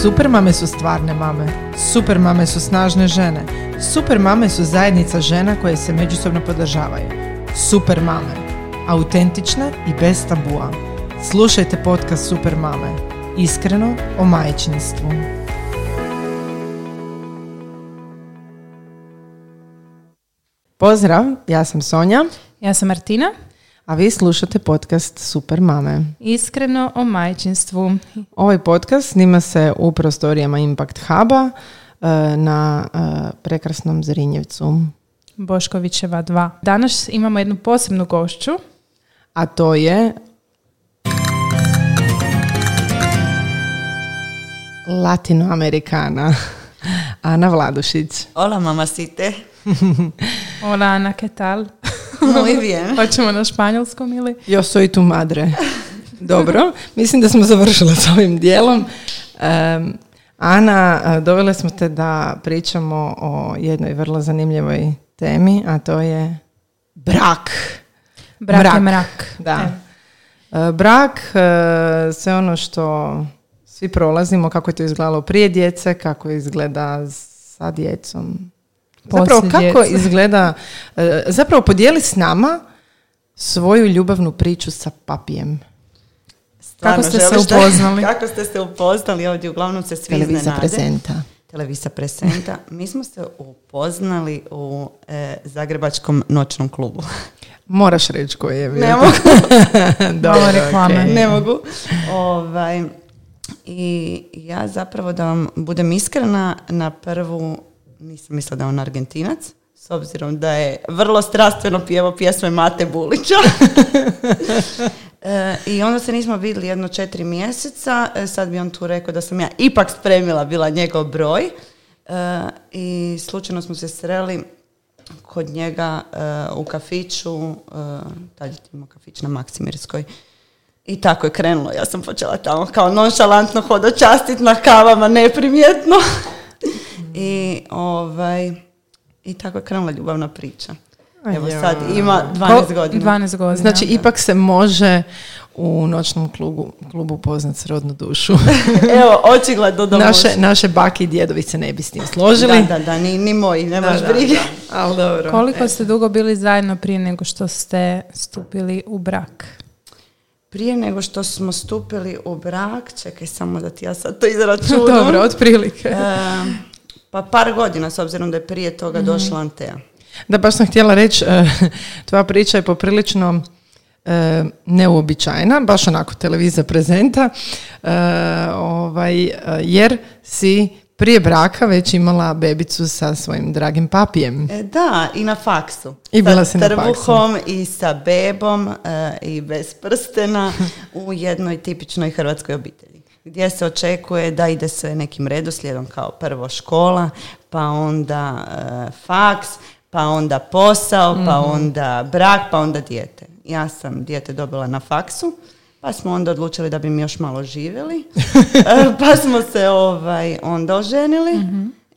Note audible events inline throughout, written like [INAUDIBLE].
Super mame su stvarne mame. Super mame su snažne žene. Super mame su zajednica žena koje se međusobno podržavaju. Super mame. Autentične i bez tabua. Slušajte podcast Super mame. Iskreno o majčinstvu. Pozdrav, ja sam Sonja, Ja sam Martina, a vi slušate podcast Super mame. iskreno o majčinstvu. Ovaj podcast snima se u prostorijama Impact Huba e, na e, prekrasnom Zrinjevcu. Boškovićeva 2. Danas imamo jednu posebnu gošću. A to je Latinoamerikana [LAUGHS] Ana Vladušić. Hola mamacite. Hola Ana, ¿qué tal? [LAUGHS] Muy bien. Hoćemo na španjolskom ili? Yo soy tu madre. Dobro, mislim da smo završili s ovim dijelom. Em, Ana, e, dovele smo te da pričamo o jednoj vrlo zanimljivoj temi, a to je brak. Brak Mrak. je mrak. Da. E, Brak, e, sve ono što svi prolazimo, kako je to izgledalo prije djece, kako izgleda sa djecom. Zapravo, kako izgleda, e, zapravo podijeli s nama svoju ljubavnu priču sa papijem. Stvarno, Kako ste se želiš upoznali? [LAUGHS] kako ste se upoznali ovdje? Uglavnom se svi Televizija iznenade. prezenta. Televisa presenta. [LAUGHS] Mi smo se upoznali u e, Zagrebačkom noćnom klubu. [LAUGHS] Moraš reći koji je. Ne mogu. Dobro, reklame. okej. ne mogu. Ovaj, I ja zapravo da vam budem iskrena, na prvu nisam mislila da je on Argentinac, s obzirom da je vrlo strastveno pjevo pjesme Mate Bulića. [LAUGHS] E, I onda se nismo vidjeli jedno četiri mjeseca, e, sad bi on tu rekao da sam ja ipak spremila bila njegov broj E, i slučajno smo se sreli kod njega u kafiću, tad je imao kafić na Maksimirskoj. I tako je krenulo. Ja sam počela tamo kao nonšalantno hodočastit na kavama neprimjetno. [LAUGHS] I ovaj i tako je krenula ljubavna priča. Evo Ajoj. sad ima 12 Ko- godina. 12 godina. Znači, ipak se može u noćnom klubu, klubu upoznat srodnu dušu. [LAUGHS] Evo, očigledno da naše, može. naše baki i djedovi se ne bi s tim složili. Da, da, da, ni, ni moji, nemaš Da, da, brige. da. Ali dobro. Koliko ste dugo bili zajedno prije nego što ste stupili u brak? Prije nego što smo stupili u brak, čekaj samo da ti ja sad to izračunam. [LAUGHS] Dobro, otprilike. E, pa par godina, s obzirom da je prije toga Mhm. došla Antea. Da, baš sam htjela reći, e, tvoja priča je poprilično e, neuobičajena, baš onako televizija prezenta, e, ovaj, jer si prije braka već imala bebicu sa svojim dragim papijem. E, da, i na faksu. I bila sa si na trbuhom i sa bebom e, i bez prstena u jednoj tipičnoj hrvatskoj obitelji. Gdje se očekuje da ide sve nekim redoslijedom kao prvo škola, pa onda e, faks, pa onda posao, pa Mhm. onda brak, pa onda dijete. Ja sam dijete dobila na faksu, pa smo onda odlučili da bi mi još malo živjeli. [LAUGHS] E, pa smo se ovaj, onda oženili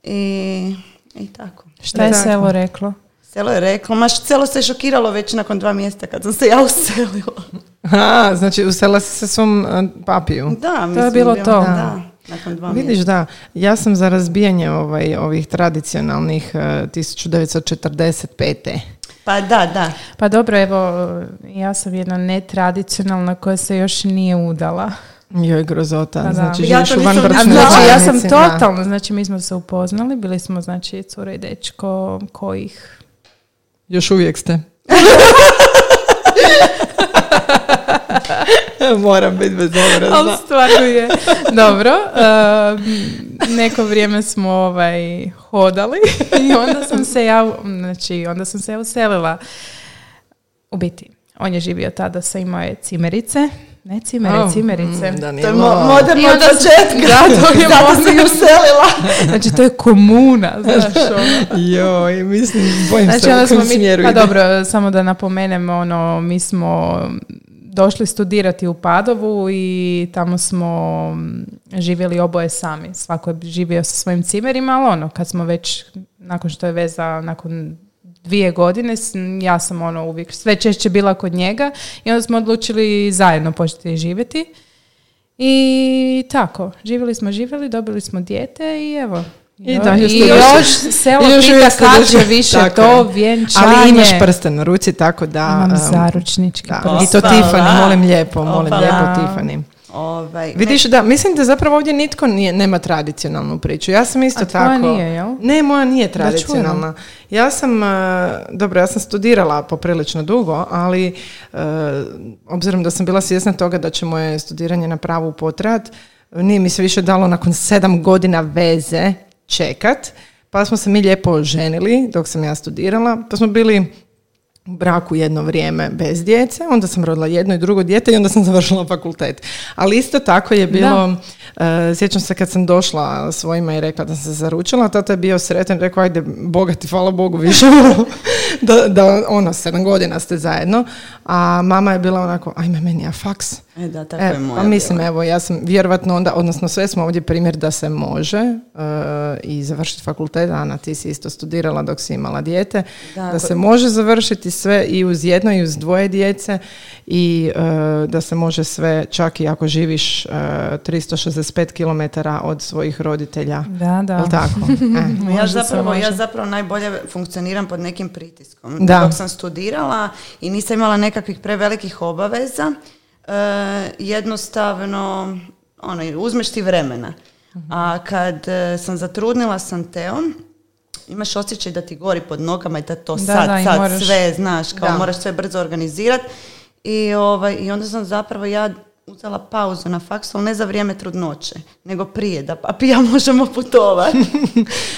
i, i tako. Šta je Tako. selo reklo? Selo je reklo, maš selo se šokiralo već nakon dva mjeseca kad sam se ja uselila. [LAUGHS] A, znači usela si se svom e, papiju. Da, mislim, bilo bila- to. Da, nakon dva Vidiš, da, ja sam za razbijanje ovaj, ovih tradicionalnih e, 1945. Pa da, da. Pa dobro, evo, ja sam jedna netradicionalna koja se još nije udala. Joj, grozota. Pa da. Znači, Ja živiš to nisam. Znači, ja sam totalno, znači mi smo se upoznali, bili smo znači cura i dečko kojih Još uvijek ste. [LAUGHS] Moram biti bez Ali stvarno je. Dobro. um, neko vrijeme smo ovaj, hodali [LAUGHS] i onda sam se ja, znači, onda sam se ja uselila. U biti, on je živio tada sa imao je cimerice. Ne cimere, Oh, cimerice. mm, da To je mo- moderno od početka. Da, to je Zato si moderno. uselila. Znači, to je komuna, znaš, ono. [LAUGHS] Joj, mislim, bojim Znači, se u kojem smjeru pa ide. dobro, samo da napomenem, ono, mi smo došli studirati u Padovu i tamo smo mm, živjeli oboje sami. Svako je živio sa svojim cimerima, ali ono, kad smo već, nakon što je veza, nakon dvije godine, ja sam ono uvijek sve češće bila kod njega i onda smo odlučili zajedno početi živjeti. I tako, živjeli smo, živjeli, dobili smo dijete i evo. I da, još I još selo [LAUGHS] još pita se kad će više Tako to je. vjenčanje. Ali imaš prsten u ruci, tako da... Imam um, zaručnički da, prsten. I to. Tiffany, molim lijepo, molim Opala. lijepo Tiffany. Ovaj, Vidiš da, mislim da zapravo ovdje nitko nije, nema tradicionalnu priču. Ja sam isto A tako... nije, jel? Ne, moja nije tradicionalna. Ja sam, uh, dobro, ja sam studirala poprilično dugo, ali uh, obzirom da sam bila svjesna toga da će moje studiranje na pravu potrat, nije mi se više dalo nakon sedam godina veze čekat, pa smo se mi lijepo oženili dok sam ja studirala, pa smo bili braku jedno vrijeme bez djece, onda sam rodila jedno i drugo dijete i onda sam [LAUGHS] završila fakultet. Ali isto tako je bilo, e, sjećam se kad sam došla svojima i rekla da sam se zaručila, tata je bio sretan, rekao ajde, bogati, hvala Bogu više, [LAUGHS] da, da ono, sedam godina ste zajedno, a mama je bila onako, ajme meni ja faks. E, da, tako E, je moja pa mislim, bila. evo, ja sam vjerovatno onda, odnosno sve smo ovdje primjer da se može e, i završiti fakultet. Ana, ti si isto studirala dok si imala dijete. Da, Da, ko- se može završiti sve i uz jedno i uz dvoje djece i e, da se može sve, čak i ako živiš e, 365 km od svojih roditelja. Da, da. Jel tako? [LAUGHS] E. Ja zapravo, ja zapravo najbolje funkcioniram pod nekim pritiskom. Da. Dok sam studirala i nisam imala nekakvih prevelikih obaveza, jednostavno ono, uzmeš ti vremena. A kad e, sam zatrudnila s Anteom, imaš osjećaj da ti gori pod nogama i da to Da, sad, da, sad moraš- sve znaš, kao Da. moraš sve brzo organizirati. I, ovaj, I onda sam zapravo ja uzela pauzu na faksu, ali ne za vrijeme trudnoće, nego prije, da papi ja [LAUGHS] možemo putovati.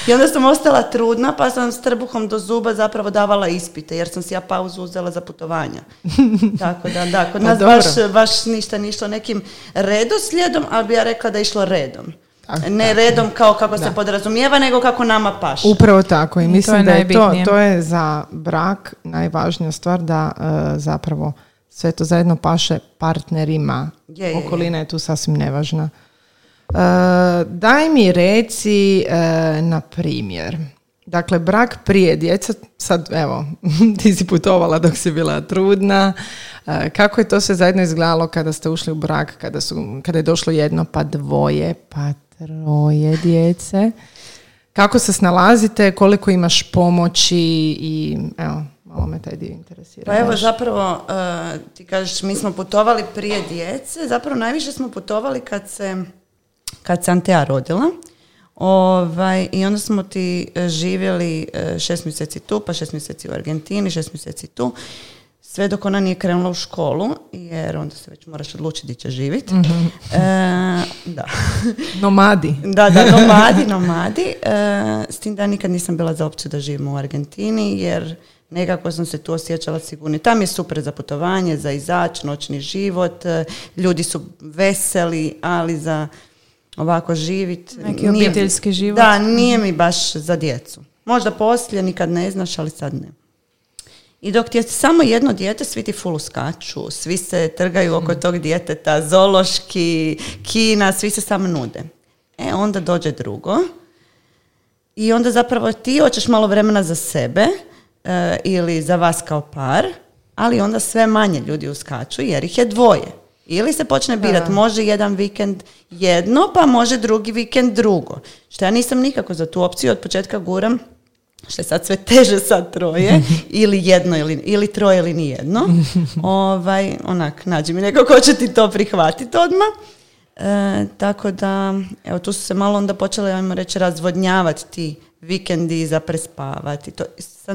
I onda sam ostala trudna, pa sam s trbuhom do zuba zapravo davala ispite, jer sam si ja pauzu uzela za putovanja. [LAUGHS] Tako da, da, kod Pa nas baš, baš ništa nije išlo nekim redoslijedom, ali bi ja rekla da je išlo redom. Tako, ne redom kao kako se podrazumijeva, nego kako nama paše. Upravo tako i I to mislim je da je to, to je za brak najvažnija stvar da e, zapravo sve to zajedno paše partnerima. Je, je. Okolina je tu sasvim nevažna. E, daj mi reci, e, na primjer, dakle, brak prije djeca, sad evo, [LAUGHS] ti si putovala dok si bila trudna, E, kako je to sve zajedno izgledalo kada ste ušli u brak, kada, su, kada je došlo jedno, pa dvoje, pa troje djece? Kako se snalazite, koliko imaš pomoći i evo, malo me taj dio interesira. Pa evo zapravo, eh, ti kažeš mi smo putovali prije djece, zapravo najviše smo putovali kad se, kad se Antea rodila. Ovaj, I onda smo ti eh, živjeli eh, šest mjeseci tu, pa šest mjeseci u Argentini, šest mjeseci tu. Sve dok ona nije krenula u školu, jer onda se već moraš odlučiti gdje će živjeti. da. [LAUGHS] Nomadi. Da, da, nomadi, nomadi. E, s tim da nikad nisam bila za opciju da živim u Argentini, jer nekako sam se tu osjećala sigurni. Tam je super za putovanje, za izać, noćni život, e, ljudi su veseli, ali za ovako živit... Neki nije- obiteljski život. Da, nije mi baš za djecu. Možda poslije, nikad ne znaš, ali sad ne. I dok ti je samo jedno dijete, svi ti full skaču, svi se trgaju oko tog djeteta, zološki, kina, svi se samo nude. E, onda dođe drugo i onda zapravo ti hoćeš malo vremena za sebe e, ili za vas kao par, ali onda sve manje ljudi uskaču jer ih je dvoje. Ili se počne birat, može jedan vikend jedno, pa može drugi vikend drugo. Što ja nisam nikako za tu opciju, od početka guram što je sad sve teže sad troje, [LAUGHS] ili jedno ili, ili troje ili nijedno. [LAUGHS] ovaj, onak, nađi mi neko ko će ti to prihvatiti odmah. E, tako da, evo tu su se malo onda počele, ajmo reći, razvodnjavati ti vikendi za prespavati. To,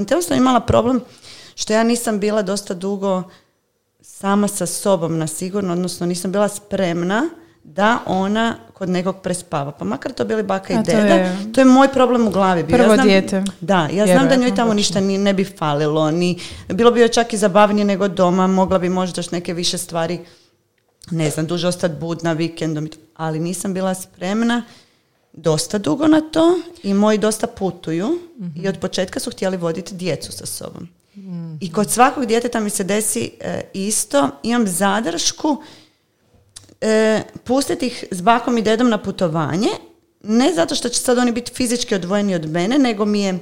te sam imala problem što ja nisam bila dosta dugo sama sa sobom na sigurno, odnosno nisam bila spremna da ona kod nekog prespava. Pa makar to bili baka i A to deda, je- to je moj problem u glavi bio. Prvo ja znam, dijete. Da, ja znam da njoj tamo ništa ni, ne bi falilo, ni, bilo bi joj čak i zabavnije nego doma, mogla bi možda još neke više stvari, ne znam, duže ostati budna vikendom, to, ali nisam bila spremna dosta dugo na to i moji dosta putuju i od početka su htjeli voditi djecu sa sobom. I kod svakog djeteta mi se desi e, isto, imam zadršku e, pustiti ih s bakom i dedom na putovanje, ne zato što će sad oni biti fizički odvojeni od mene, nego mi je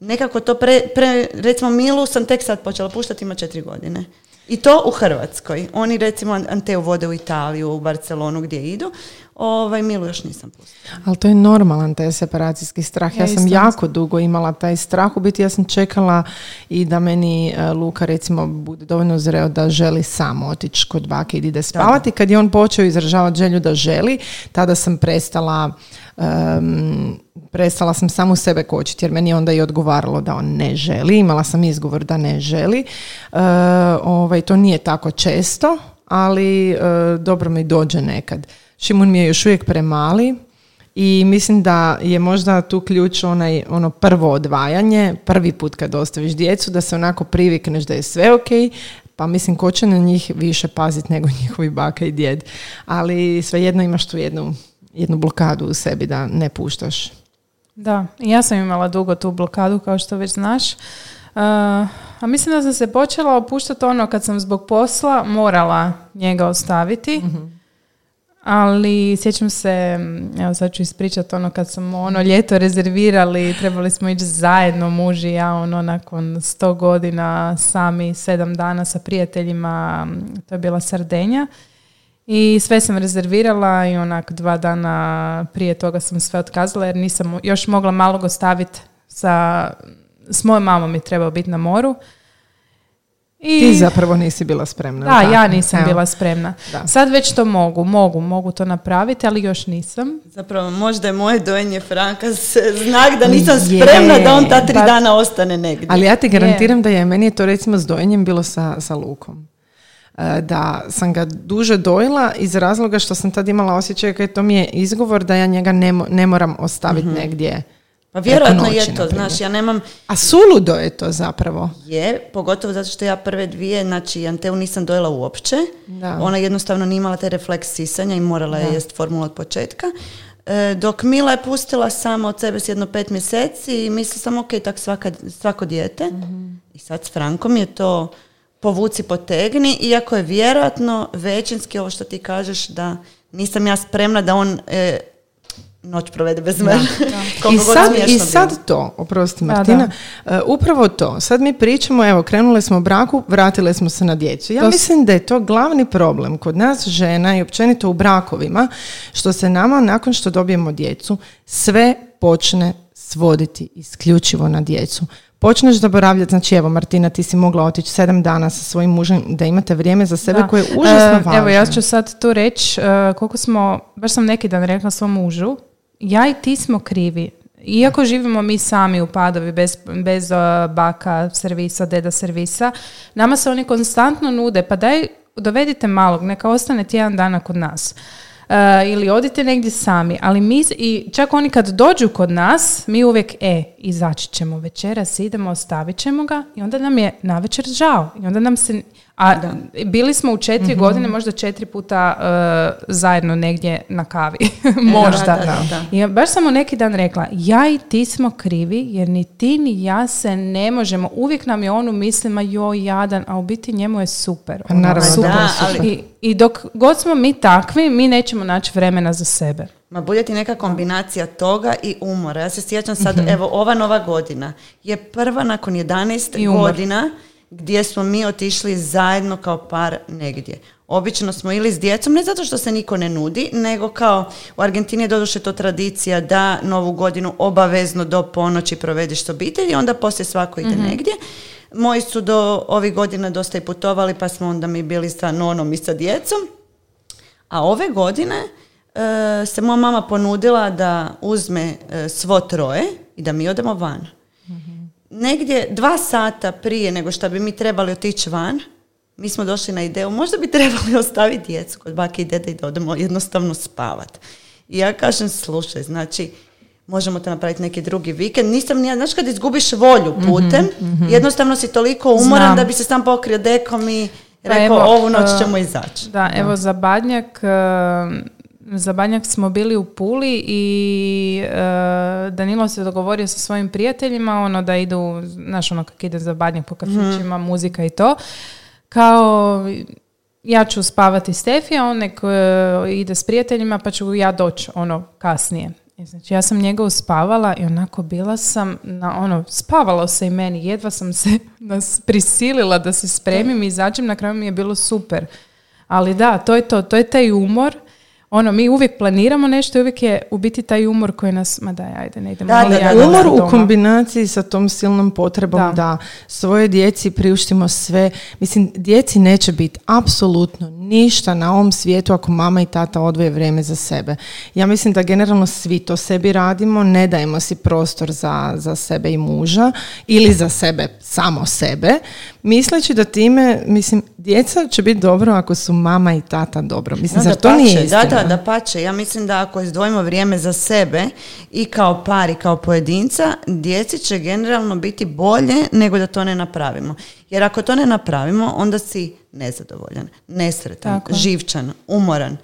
nekako to pre, pre recimo Milu sam tek sad počela puštati, ima četiri godine. I to u Hrvatskoj. Oni recimo Anteu vode u Italiju, u Barcelonu gdje idu. Ovaj, Milu još nisam pustila. Ali to je normalan taj separacijski strah. Ja, Ja sam jako dugo imala taj strah. U biti ja sam čekala i da meni e, Luka recimo bude dovoljno zreo da želi sam otići kod bake i ide spavati. Kad je on počeo izražavati želju da želi, tada sam prestala em, prestala sam samu sebe kočiti jer meni je onda i odgovaralo da on ne želi. Imala sam izgovor da ne želi. E, ovaj, to nije tako često, ali e, dobro mi dođe nekad. Šimun mi je još uvijek premali i mislim da je možda tu ključ onaj, ono prvo odvajanje, prvi put kad ostaviš djecu, da se onako privikneš da je sve ok, pa mislim ko će na njih više paziti nego [LAUGHS] njihovi baka i djed. Ali svejedno imaš tu jednu, jednu blokadu u sebi da ne puštaš. Da, i ja sam imala dugo tu blokadu, kao što već znaš. Uh, a mislim da sam se počela opuštati ono kad sam zbog posla morala njega ostaviti. Ali sjećam se, mm, evo sad ću ispričati ono kad smo ono ljeto rezervirali, trebali smo ići zajedno muž i ja ono nakon sto godina sami sedam dana sa prijateljima, mm, to je bila Sardenja. I sve sam rezervirala i onak dva dana prije toga sam sve otkazala jer nisam još mogla malog ostaviti sa, s mojom mamom i trebao biti na moru. I, Ti zapravo nisi bila spremna. da, tako? ja nisam Evo. bila spremna. Da. Sad već to mogu, mogu, mogu to napraviti, ali još nisam. Zapravo, možda je moje dojenje Franka s- znak da nisam Je. spremna da on ta tri Pa- dana ostane negdje. Ali ja ti garantiram da je meni je to recimo s dojenjem bilo sa, sa lukom. E, Da sam ga duže dojela iz razloga što sam tad imala osjećaj kaj to mi je izgovor da ja njega ne, mo- ne moram ostaviti negdje. Pa vjerojatno je to, znaš, ja nemam, A suludo je to zapravo. je, pogotovo zato što ja prve dvije, znači Anteu nisam dojela uopće. Da. Ona jednostavno nije imala taj refleks sisanja i morala je jest formulu od početka. E, dok Mila je pustila samo od sebe s jedno pet mjeseci i mislila sam, ok, tak svaka, svako dijete. I sad s Frankom je to povuci potegni, iako je vjerojatno većinski ovo što ti kažeš da nisam ja spremna da on e, noć provede bez mene. [LAUGHS] I sad, I bilo. sad to, oprosti Da, Martina, e, upravo to. Sad mi pričamo, evo, krenule smo u braku, vratile smo se na djecu. Ja To mislim da je to glavni problem kod nas žena i općenito u brakovima, što se nama nakon što dobijemo djecu, sve počne svoditi isključivo na djecu. Počneš zaboravljati, znači evo Martina, ti si mogla otići sedam dana sa svojim mužem da imate vrijeme za sebe Da. koje je užasno E, važno. Evo, ja ću sad tu reći e, koliko smo, baš sam neki dan rekla svom mužu, ja i ti smo krivi. Iako živimo mi sami u padovi bez, bez e, baka servisa, deda servisa, nama se oni konstantno nude, pa daj dovedite malog, neka ostane tjedan dana kod nas. E, ili odite negdje sami, ali mi, i čak oni kad dođu kod nas, mi uvijek, e, izaći ćemo večeras, idemo, ostavit ćemo ga i onda nam je navečer žao. I onda nam se, a bili smo u četiri godine, možda četiri puta e, zajedno negdje na kavi. [LAUGHS] možda. da, da, da. I baš sam mu neki dan rekla, ja i ti smo krivi, jer ni ti ni ja se ne možemo. Uvijek nam je on u mislima, joj, jadan, a u biti njemu je super. Pa Ono, naravno, super. da, super. I, I dok god smo mi takvi, mi nećemo naći vremena za sebe. Ma bude ti neka kombinacija toga i umora. Ja se sjećam sad, Mhm. evo ova nova godina je prva nakon 11 I umor. Gdje smo mi otišli zajedno kao par negdje. Obično smo ili s djecom, ne zato što se niko ne nudi, nego kao u Argentini je doduše to tradicija da novu godinu obavezno do ponoći provediš s obitelji onda poslije svako ide negdje. Moji su do ovih godina dosta i putovali pa smo onda mi bili sa nonom i sa djecom. A ove godine e, se moja mama ponudila da uzme e, svo troje i da mi odemo van. Negdje dva sata prije nego što bi mi trebali otići van, mi smo došli na ideju, možda bi trebali [LAUGHS] ostaviti djecu kod bake i dede i da odemo jednostavno spavat. I ja kažem, slušaj, znači, možemo to napraviti neki drugi vikend. Nisam ni ja, znaš kad izgubiš volju putem, jednostavno si toliko umoran Znam. da bi se sam pokrio dekom i Pa rekao, evo, ovu noć e, ćemo izaći. Da, evo za Badnjak, za Badnjak smo bili u Puli i e, Danilo se dogovorio sa svojim prijateljima ono da idu, znaš ono kak ide za Badnjak po kafićima, muzika i to. Kao ja ću spavati s a on nek e, ide s prijateljima pa ću ja doći ono kasnije. I znači ja sam njega uspavala i onako bila sam na ono, spavalo se i meni, jedva sam se [LAUGHS] nas prisilila da se spremim i izađem, na kraju mi je bilo super. Ali da, to je to, to je taj umor ono, mi uvijek planiramo nešto i uvijek je u biti taj umor koji nas, ma daj, ajde, ne idemo. Da, da, umor u kombinaciji sa tom silnom potrebom da. svoje djeci priuštimo sve. Mislim, djeci neće biti apsolutno ništa na ovom svijetu ako mama i tata odvoje vrijeme za sebe. Ja mislim da generalno svi to sebi radimo, ne dajemo si prostor za, za sebe i muža ili za sebe, samo sebe, misleći da time, mislim, djeca će biti dobro ako su mama i tata dobro. Mislim, zar to nije istina? Da, da, da pače. Ja mislim da ako izdvojimo vrijeme za sebe i kao par i kao pojedinca, djeci će generalno biti bolje nego da to ne napravimo. Jer ako to ne napravimo, onda si nezadovoljan, nesretan, živčan, umoran,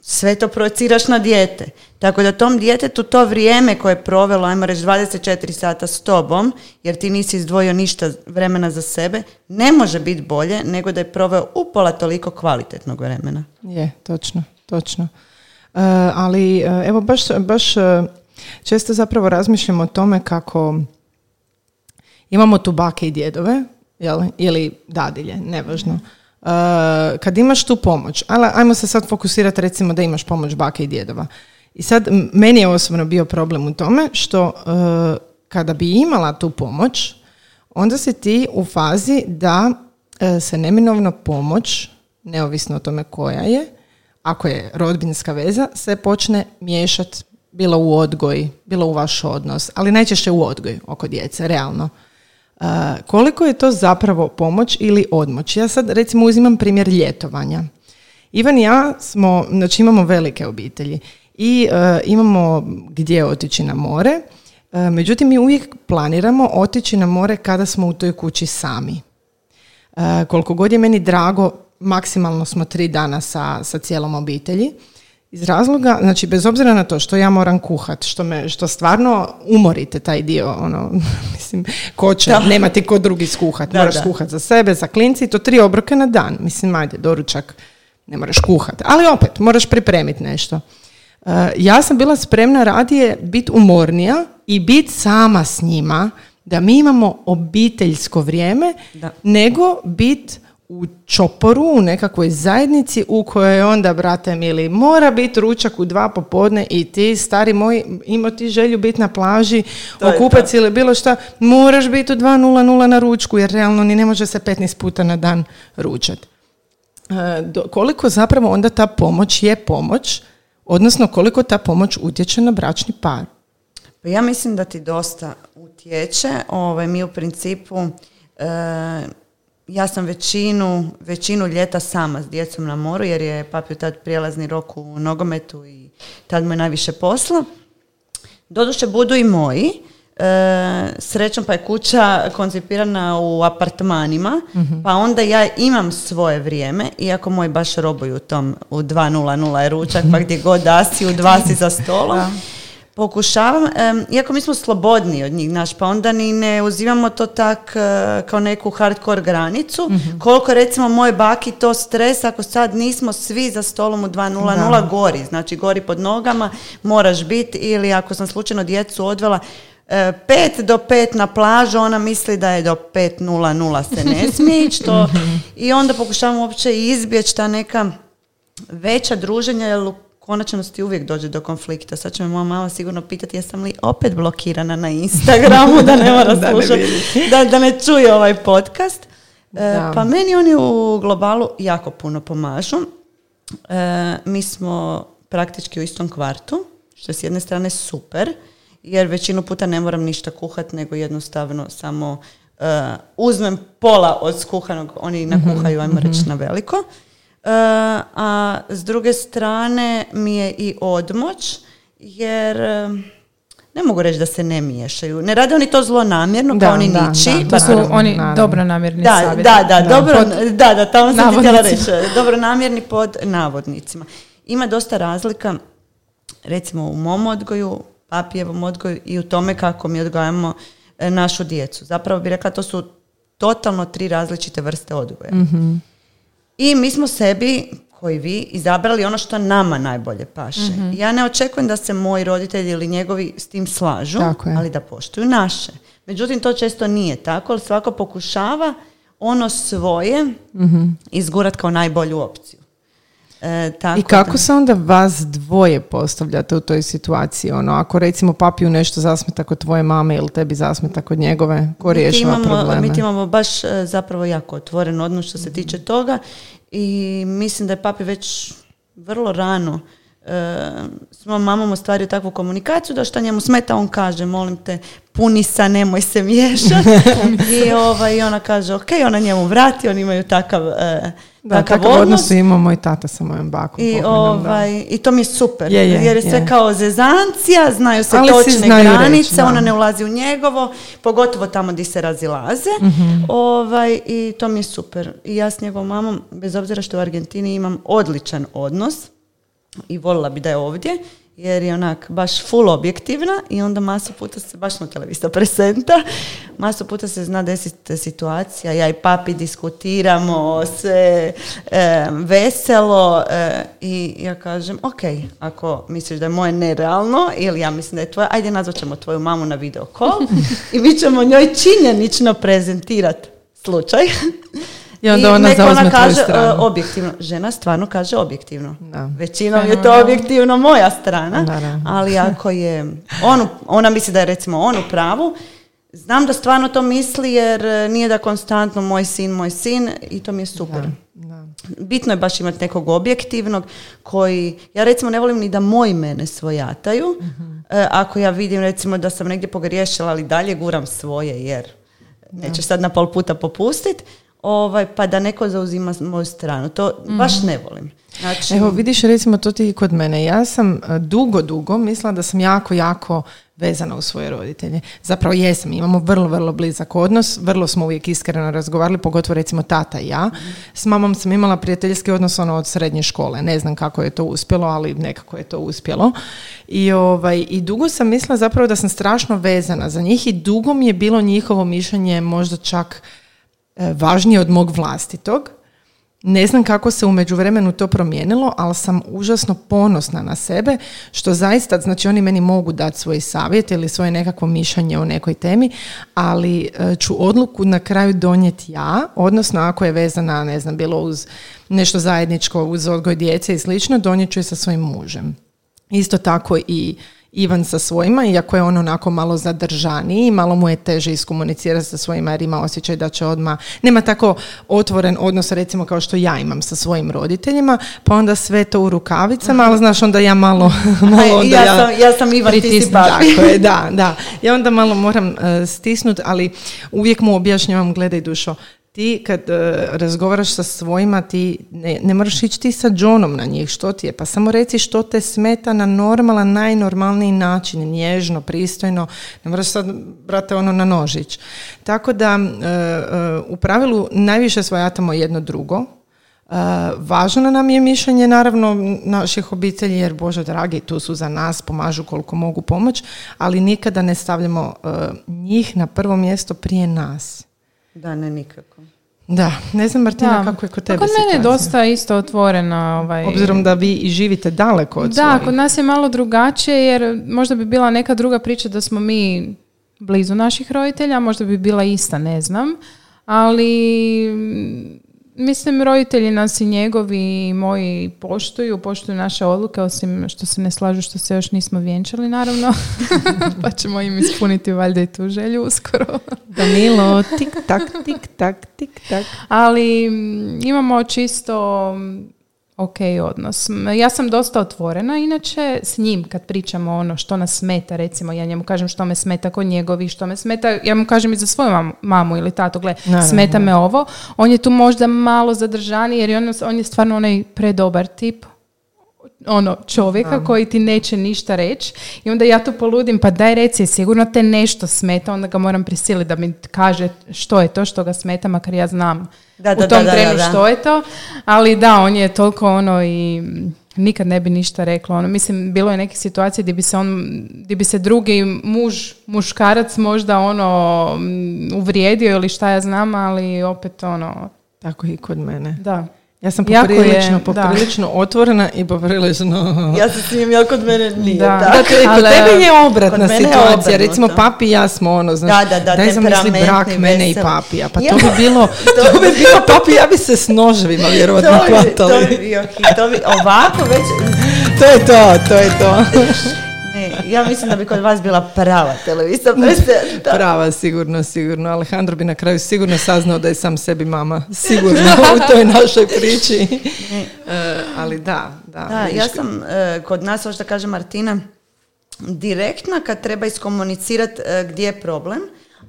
sve to projeciraš na dijete. Tako da tom djetetu to vrijeme koje je provelo, ajmo reći 24 sata s tobom, jer ti nisi izdvojio ništa vremena za sebe, ne može biti bolje nego da je proveo upola toliko kvalitetnog vremena. Je, točno, točno. Uh, ali uh, evo baš, baš uh, često zapravo razmišljamo o tome kako imamo tu bake i djedove, jel? ili dadilje, nevažno. Uh, kad imaš tu pomoć, ali ajmo se sad fokusirati recimo da imaš pomoć bake i djedova. I sad meni je osobno bio problem u tome što uh, kada bi imala tu pomoć, onda si ti u fazi da uh, se neminovno pomoć, neovisno o tome koja je, ako je rodbinska veza, se počne miješati bilo u odgoj, bilo u vaš odnos, ali najčešće u odgoj oko djece, realno koliko je to zapravo pomoć ili odmoć? Ja sad recimo uzimam primjer ljetovanja. Ivan i ja smo, znači imamo velike obitelji i e, imamo gdje otići na more, e, međutim mi uvijek planiramo otići na more kada smo u toj kući sami. E, koliko god je meni drago, maksimalno smo tri dana sa, sa cijelom obitelji. Iz razloga, znači bez obzira na to što ja moram kuhat, što me, što stvarno umorite taj dio, ono, [LAUGHS] mislim, ko će, nema ti ko drugi skuhat, da, moraš da. skuhat za sebe, za klinci, i to tri obroke na dan, mislim, ajde, doručak, ne moraš kuhat, ali opet, moraš pripremiti nešto. Uh, ja sam bila spremna radije biti umornija i biti sama s njima, da mi imamo obiteljsko vrijeme, da. nego biti u čoporu, u nekakvoj zajednici u kojoj onda, brate mili, mora biti ručak u dva popodne i ti, stari moj, ima ti želju biti na plaži, okupac ili bilo šta, moraš biti u 2.00 na ručku, jer realno ni ne može se 15 puta na dan ručati. E, koliko zapravo onda ta pomoć je pomoć, odnosno koliko ta pomoć utječe na bračni par? Pa ja mislim da ti dosta utječe. Ovaj, mi u principu e, ja sam većinu, većinu ljeta sama s djecom na moru jer je papi tad prijelazni rok u nogometu i tad mu je najviše posla. Doduše budu i moji. E, srećom pa je kuća koncipirana u apartmanima, mhm. pa onda ja imam svoje vrijeme, iako moj baš robuju u tom u 2.00 je ručak, pa gdje god da si, u dva si za stolom. Pokušavam, iako mi smo slobodni od njih, naš, pa onda ni ne uzimamo to tak e, kao neku hardcore granicu. mm Koliko recimo moje baki to stres, ako sad nismo svi za stolom u 2.00, gori, znači gori pod nogama, moraš biti ili ako sam slučajno djecu odvela, e, pet do pet na plažu, ona misli da je do 5.00 se ne [LAUGHS] smije ići to mhm. i onda pokušavam uopće izbjeći ta neka veća druženja, jer konačnosti uvijek dođe do konflikta. Sad će me moja mama sigurno pitati jesam li opet blokirana na Instagramu da ne mora [LAUGHS] slušati, da, da ne čuje ovaj podcast. E, pa meni oni u globalu jako puno pomažu. E, mi smo praktički u istom kvartu, što je s jedne strane super, jer većinu puta ne moram ništa kuhati, nego jednostavno samo e, uzmem pola od skuhanog, oni nakuhaju, ajmo reći, mhm. na veliko. E, a s druge strane mi je i odmoć jer e, ne mogu reći da se ne miješaju. Ne rade oni to zlonamjerno kao oni niči. Da, to su oni dobro namjerni da, Da, da, dobro, da, da, tamo sam ti htjela reći. Dobro namjerni pod navodnicima. Ima dosta razlika, recimo u mom odgoju, papijevom odgoju i u tome kako mi odgajamo e, našu djecu. Zapravo bi rekla to su totalno tri različite vrste odgoja. mm i mi smo sebi koji vi izabrali ono što nama najbolje paše. Mhm. Ja ne očekujem da se moji roditelji ili njegovi s tim slažu, Tako ali da poštuju naše. Međutim, to često nije tako, ali svako pokušava ono svoje Mhm. izgurat kao najbolju opciju. E, tako I kako da- se onda vas dvoje postavljate u toj situaciji? Ono, ako recimo papiju nešto zasmeta kod tvoje mame ili tebi zasmeta kod njegove, ko rješava probleme? Mi ti imamo baš e, zapravo jako otvoren odnos što se tiče toga i mislim da je papi već vrlo rano e, s mojom mamom ostvario takvu komunikaciju da šta njemu smeta, on kaže, molim te, puni sa, nemoj se miješati. [LAUGHS] I, ovaj, I ona kaže, ok, ona njemu vrati, oni imaju takav, e, Da, takav, takav odnos. odnos ima moj tata sa mojom bakom. I, ovaj, I to mi je super, Je, je, jer je sve je. kao zezancija, znaju se Ali točne znaju reći, granice, da. ona ne ulazi u njegovo, pogotovo tamo gdje se razilaze. Mhm. ovaj, I to mi je super. I ja s njegovom mamom, bez obzira što u Argentini imam odličan odnos i volila bi da je ovdje, jer je onak baš full objektivna i onda masu puta se, baš smo televizija presenta, masu puta se zna desiti situacija, ja i papi diskutiramo, sve e, veselo e, i ja kažem, ok, ako misliš da je moje nerealno ili ja mislim da je tvoje, ajde nazvat ćemo tvoju mamu na video call [LAUGHS] i mi ćemo njoj činjenično prezentirati slučaj. I onda ona tvoju kaže e, objektivno. Žena stvarno kaže objektivno. Da. Većinom je to objektivno moja strana, Naravno. ali ako je on, ona misli da je recimo on u pravu, znam da stvarno to misli jer e, nije da konstantno moj sin, moj sin i to mi je super. Da. Bitno je baš imati nekog objektivnog koji, ja recimo ne volim ni da moji mene svojataju, e, ako ja vidim recimo da sam negdje pogriješila, ali dalje guram svoje jer nećeš sad na pol puta popustit, ovaj, pa da neko zauzima moju stranu. To baš ne volim. Znači, Evo vidiš recimo to ti i kod mene. Ja sam e, dugo, dugo mislila da sam jako, jako vezana u svoje roditelje. Zapravo jesam, imamo vrlo, vrlo blizak odnos, vrlo smo uvijek iskreno razgovarali, pogotovo recimo tata i ja. S mamom sam imala prijateljski odnos ono od srednje škole. Ne znam kako je to uspjelo, ali nekako je to uspjelo. I, ovaj, I dugo sam mislila zapravo da sam strašno vezana za njih i dugo mi je bilo njihovo mišljenje možda čak važnije od mog vlastitog. Ne znam kako se u međuvremenu to promijenilo, ali sam užasno ponosna na sebe, što zaista, znači oni meni mogu dati svoj savjet ili svoje nekakvo mišljenje o nekoj temi, ali e, ću odluku na kraju donijeti ja, odnosno ako je vezana, ne znam, bilo uz nešto zajedničko, uz odgoj djece i slično, donijet ću je sa svojim mužem. Isto tako i Ivan sa svojima, iako je on onako malo zadržaniji, malo mu je teže iskomunicirati sa svojima jer ima osjećaj da će odmah, nema tako otvoren odnos recimo kao što ja imam sa svojim roditeljima, pa onda sve to u rukavicama, ali znaš onda ja malo, [LAUGHS] malo Aj, onda ja, sam, ja sam Ivan, ti si. Tako je, [LAUGHS] da, da. Ja onda malo moram uh, stisnuti, ali uvijek mu objašnjavam, gledaj dušo, ti kad e, razgovaraš sa svojima, ti ne, ne moraš ići ti sa Johnom na njih, što ti je, pa samo reci što te smeta na normalan, najnormalniji način, nježno, pristojno, ne moraš sad, brate, ono na nožić. Tako da, e, e, u pravilu, najviše svojatamo jedno drugo, Uh, važno nam je mišljenje naravno naših obitelji jer Bože dragi tu su za nas, pomažu koliko mogu pomoć, ali nikada ne stavljamo uh, njih na prvo mjesto prije nas. Da, ne nikako. Da, ne znam Martina Da. kako je kod tebe Kod mene je dosta isto otvorena. Ovaj, Obzirom da vi i živite daleko od Da, svojih. kod nas je malo drugačije jer možda bi bila neka druga priča da smo mi blizu naših roditelja, možda bi bila ista, ne znam. Ali mislim roditelji nas i njegovi i moji poštuju, poštuju naše odluke, osim što se ne slažu što se još nismo vjenčali naravno. [LAUGHS] pa ćemo im ispuniti valjda i tu želju uskoro. Danilo, tik tak, tik tak, tik tak. ali mm, imamo čisto ok odnos. Ja sam dosta otvorena, inače s njim kad pričamo ono što nas smeta, recimo ja njemu kažem što me smeta kod njegovi, što me smeta, ja mu kažem i za svoju mamu, mamu ili tato, gle, Naravno, smeta me ovo. On je tu možda malo zadržani jer je on, on je stvarno onaj predobar tip ono čovjeka koji ti neće ništa reći i onda ja tu poludim pa daj reci sigurno te nešto smeta onda ga moram prisiliti da mi kaže što je to što ga smeta makar ja znam Da, da, u tom da, trenu što je to ali da on je toliko ono i nikad ne bi ništa reklo ono mislim bilo je neke situacije gdje bi se on gdje bi se drugi muž muškarac možda ono uvrijedio ili šta ja znam ali opet ono Tako i kod mene. da Ja sam Jako je, poprilično, da. poprilično otvorena i poprilično... [LAUGHS] Ja se smijem, ja kod mene nije Da. tako. Da, to je, kod Ali, tebe je obratna situacija. obrnuto. Recimo, papi i ja smo ono, znaš, Da, da, da, daj zamisli brak mene i papija. Pa Ja. to bi bilo, [LAUGHS] to bi bilo papi, ja bi se s noževima [LAUGHS] vjerovatno To bi, to hvatali. bi bio hit. To bi, ovako već... To je to, to je to. Ja mislim da bi kod vas bila prava televizija. Da. [LAUGHS] Prava, sigurno, sigurno. Alejandro bi na kraju sigurno saznao da je sam sebi mama. Sigurno, [LAUGHS] u toj našoj priči. E, ali da, da. Da, ja sam e, kod nas, ovo što kaže Martina, direktna kad treba iskomunicirati e, gdje je problem,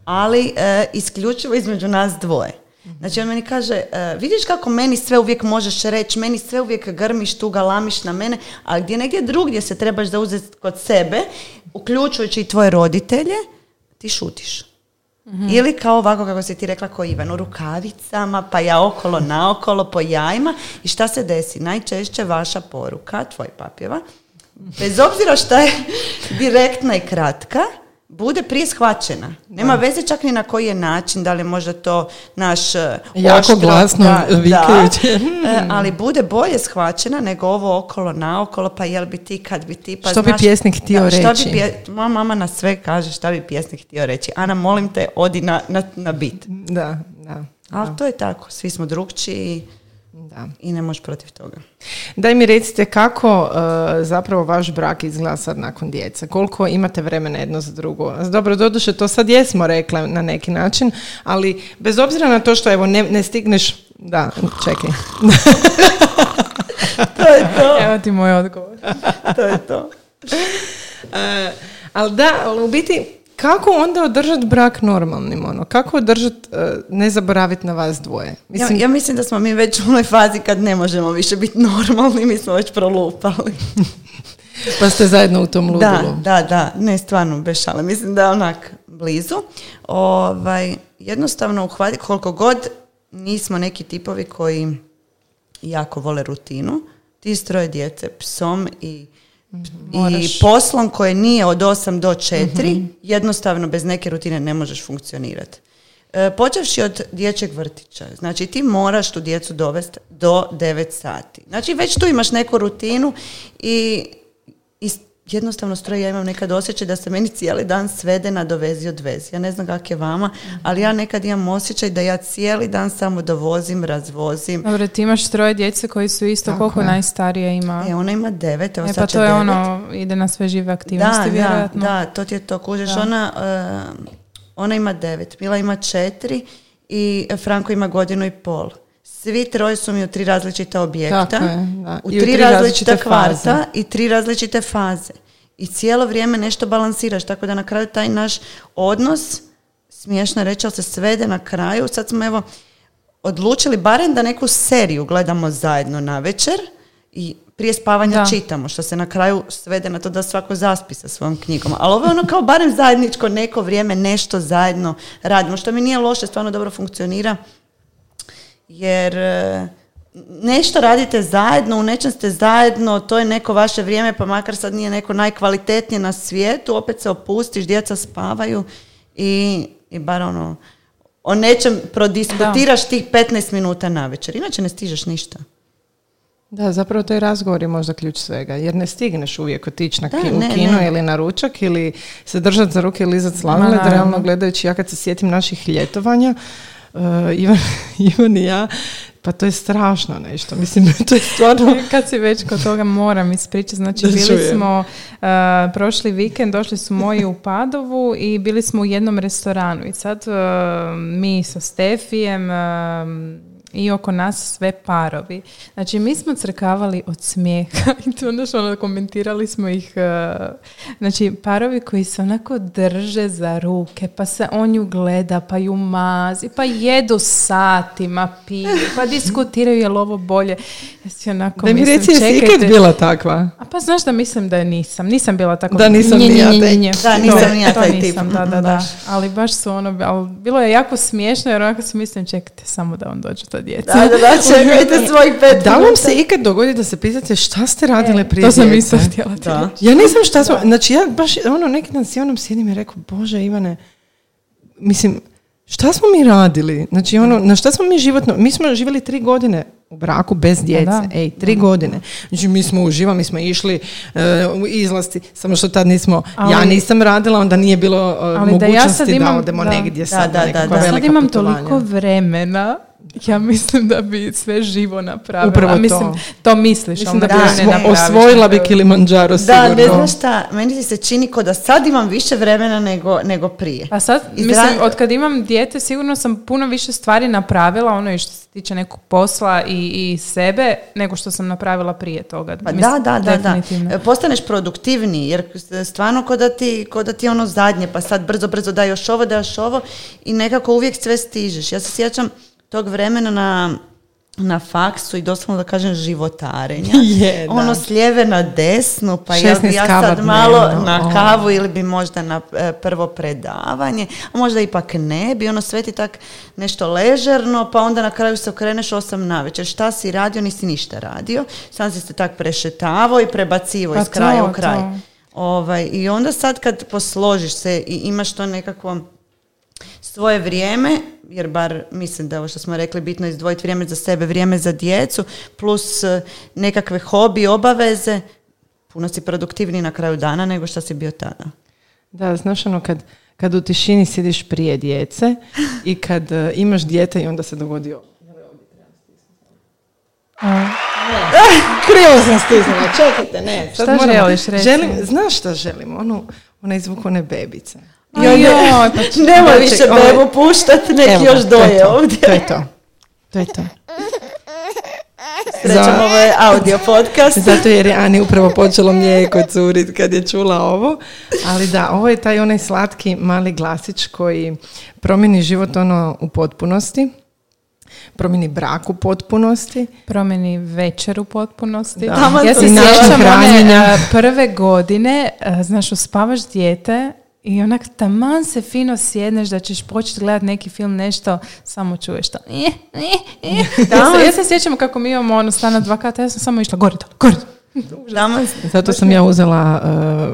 ali isključivo između nas dvoje. Znači on meni kaže, e, vidiš kako meni sve uvijek možeš reći, meni sve uvijek grmiš tu, galamiš na mene, a gdje negdje drugdje se trebaš zauzeti kod sebe, uključujući i tvoje roditelje, ti šutiš. Ili kao ovako kako si ti rekla ko Ivan, u rukavicama, pa ja okolo naokolo po jajima. I šta se desi? Najčešće vaša poruka, tvoj papjeva, bez obzira šta je [LAUGHS] direktna i kratka, bude prije shvaćena. Nema veze čak ni na koji je način, da li je možda to naš e, Jako oštro- glasno da, [LAUGHS] da, e, ali bude bolje shvaćena nego ovo okolo naokolo, pa jel bi ti kad bi ti, pa Što bi znaš- pjesnik htio da, reći? Bi pje- moja mama na sve kaže šta bi pjesnik htio reći. Ana, molim te, odi na, na, na bit. Da, da. Ali to je tako, svi smo drugčiji da. i ne možeš protiv toga. Daj mi recite kako e, zapravo vaš brak izgleda sad nakon djece. Koliko imate vremena jedno za drugo. Dobro, doduše to sad jesmo rekla na neki način, ali bez obzira na to što evo ne, ne stigneš... Da, čekaj. [LAUGHS] To je to, Evo ti moj odgovor. to je to. E, ali da, ali u biti kako onda održati brak normalnim? Ono? Kako održati, e, ne zaboraviti na vas dvoje? Ja, Mislim, ja mislim da smo mi već u onoj fazi kad ne možemo više biti normalni, mi smo već prolupali. [LAUGHS] pa ste zajedno u tom ludilu. Da, da, da, ne stvarno bez šale. Mislim da je onak blizu. Ovaj, jednostavno uhvati koliko god nismo neki tipovi koji jako vole rutinu, ti s troje djece, psom i, i Moraš. poslom koje nije od 8 do 4, jednostavno bez neke rutine ne možeš funkcionirati. E, počevši od dječjeg vrtića. Znači ti moraš tu djecu dovesti do 9 sati. Znači već tu imaš neku rutinu i, i jednostavno stroj ja imam nekad osjećaj da se meni cijeli dan svede na dovezi odvezi. Ja ne znam kak je vama, ali ja nekad imam osjećaj da ja cijeli dan samo dovozim, razvozim. Dobro, ti imaš troje djece koji su isto Tako koliko je. najstarija ima. E, ona ima devet, evo E, pa to je devet. ono, ide na sve žive aktivnosti, Da, da, vjerojatno. da, to ti je to, kužeš. Da. Ona, eh, ona ima devet, Mila ima četiri i Franko ima godinu i pol. Svi troje su mi u tri različita objekta, Tako je, da. u I tri, u tri različita različite kvarta faze. i tri različite faze. I cijelo vrijeme nešto balansiraš, tako da na kraju taj naš odnos, smiješno je reći, ali se svede na kraju. Sad smo evo odlučili barem da neku seriju gledamo zajedno na večer i prije spavanja Da. čitamo, što se na kraju svede na to da svako zaspi sa svojom knjigom. Ali ovo je ono kao barem zajedničko neko vrijeme nešto zajedno radimo, što mi nije loše, stvarno dobro funkcionira jer e, nešto radite zajedno, u nečem ste zajedno, to je neko vaše vrijeme, pa makar sad nije neko najkvalitetnije na svijetu, opet se opustiš, djeca spavaju i, i bar ono, o nečem prodiskutiraš tih 15 minuta na večer, inače ne stižeš ništa. Da, zapravo taj razgovor je možda ključ svega, jer ne stigneš uvijek otići na Da, ki- u ne, kino ne. ili na ručak ili se držati za ruke i lizat Ma, sladoled. naravno. Realno gledajući, ja kad se sjetim naših ljetovanja, uh, Ivan, [LAUGHS] Ivan i ja, pa to je strašno nešto. Mislim, [LAUGHS] to je stvarno... Kad si već kod toga moram ispričati, znači Da bili čujem. smo uh, prošli vikend, došli su moji u Padovu i bili smo u jednom restoranu i sad uh, mi sa Stefijem um, i oko nas sve parovi. Znači mi smo crkavali od smijeha [LAUGHS] i to onda što ono komentirali smo ih uh, znači parovi koji se onako drže za ruke pa se on ju gleda pa ju mazi pa jedu satima piju pa [LAUGHS] diskutiraju je li ovo bolje ja si onako Da mi mislim, reci, jesi ikad bila takva? A pa znaš da mislim da nisam. Nisam bila tako... Da, nisam Nje, ni nje, ja nje, taj- nje. Da, nisam To- ni ja to taj tip. nisam, Da, da, da. baš. Ali baš su ono... Ali bilo je jako smiješno jer onako si mislim, čekajte samo da on dođe ta djeca. Da, da, da, [LAUGHS] čekajte svojih pet Da vam se ikad dogodi da se pitate šta ste radile prije E, to sam isto htjela ti Da. reći. Ja ne znam šta smo, znači ja baš ono neki dan s Ivanom sjedim i rekao, Bože Ivane, mislim, Šta smo mi radili? Znači, ono, na šta smo mi životno... Mi smo živjeli tri godine u braku bez djece. da. Ej, tri godine. Znači, mi smo uživali, mi smo išli e, u izlasti, samo što tad nismo... ja Ali- nisam radila, onda nije bilo e, Ali da ja mogućnosti sad da, imam- odemo da. negdje Da, sad, da, da, da. Sad imam putovanja. toliko vremena, ja mislim da bi sve živo napravila. Upravo to. Mislim, to misliš, Mislim da onda bi ne osvojila bi Kilimanjaro sigurno. Da, ne znaš šta, meni se čini ko da sad imam više vremena nego, nego prije. Pa sad, Izra- mislim, od kad imam dijete, sigurno sam puno više stvari napravila, ono i što se tiče nekog posla i, i sebe, nego što sam napravila prije toga. Pa Mislim, da, da, da, da. E, Postaneš produktivniji, jer stvarno ko da ti, ko da ti ono zadnje, pa sad brzo, brzo da još ovo, da još ovo i nekako uvijek sve stižeš. Ja se sjećam tog vremena na, na faksu i doslovno da kažem životarenja. [LAUGHS] Je, da. Ono s lijeve na desnu, pa ja, 16 ja sad malo dnevno, na o. kavu ili bi možda na e, prvo predavanje, a možda ipak ne bi, ono sve ti tak nešto ležerno, pa onda na kraju se okreneš osam navečer. Šta si radio, nisi ništa radio, sam si se tak prešetavao i prebacivo Pa iz kraja to, u kraj. to. Ovaj, I onda sad kad posložiš se i imaš to nekakvo svoje vrijeme, jer bar mislim da je ovo što smo rekli bitno je izdvojiti vrijeme za sebe, vrijeme za djecu, plus e, nekakve hobi, obaveze, puno si produktivniji na kraju dana nego što si bio tada. Da, znaš ono kad, kad u tišini sjediš prije djece i kad e, imaš dijete i onda se dogodi ovo. [LAUGHS] Krivo sam stisnula, čekajte, ne. sad Šta moramo- želiš reći? Želim, znaš šta želim? Onu, onaj zvuk one bebice. Joj, joj, pa [LAUGHS] č- Nemoj Znači, više ovaj- bebu puštat, nek Evo još doje to, ovdje. To je to. To je to. Srećom, Za- ovo je audio podcast. Zato jer je Ani upravo počelo mlijeko curit kad je čula ovo. Ali da, ovo je taj onaj slatki mali glasić koji promijeni život ono u potpunosti. Promijeni brak u potpunosti. promjeni večer u potpunosti. Da. Ja sam se sjećam one hranjenja. e, prve godine, e, znaš, uspavaš dijete i onak taman se fino sjedneš da ćeš početi gledati neki film, nešto, samo čuješ to. [LAUGHS] Ja se, ja se sjećam kako mi imamo ono stana dva kata, ja sam samo išla gore to, gore Zato sam ja uzela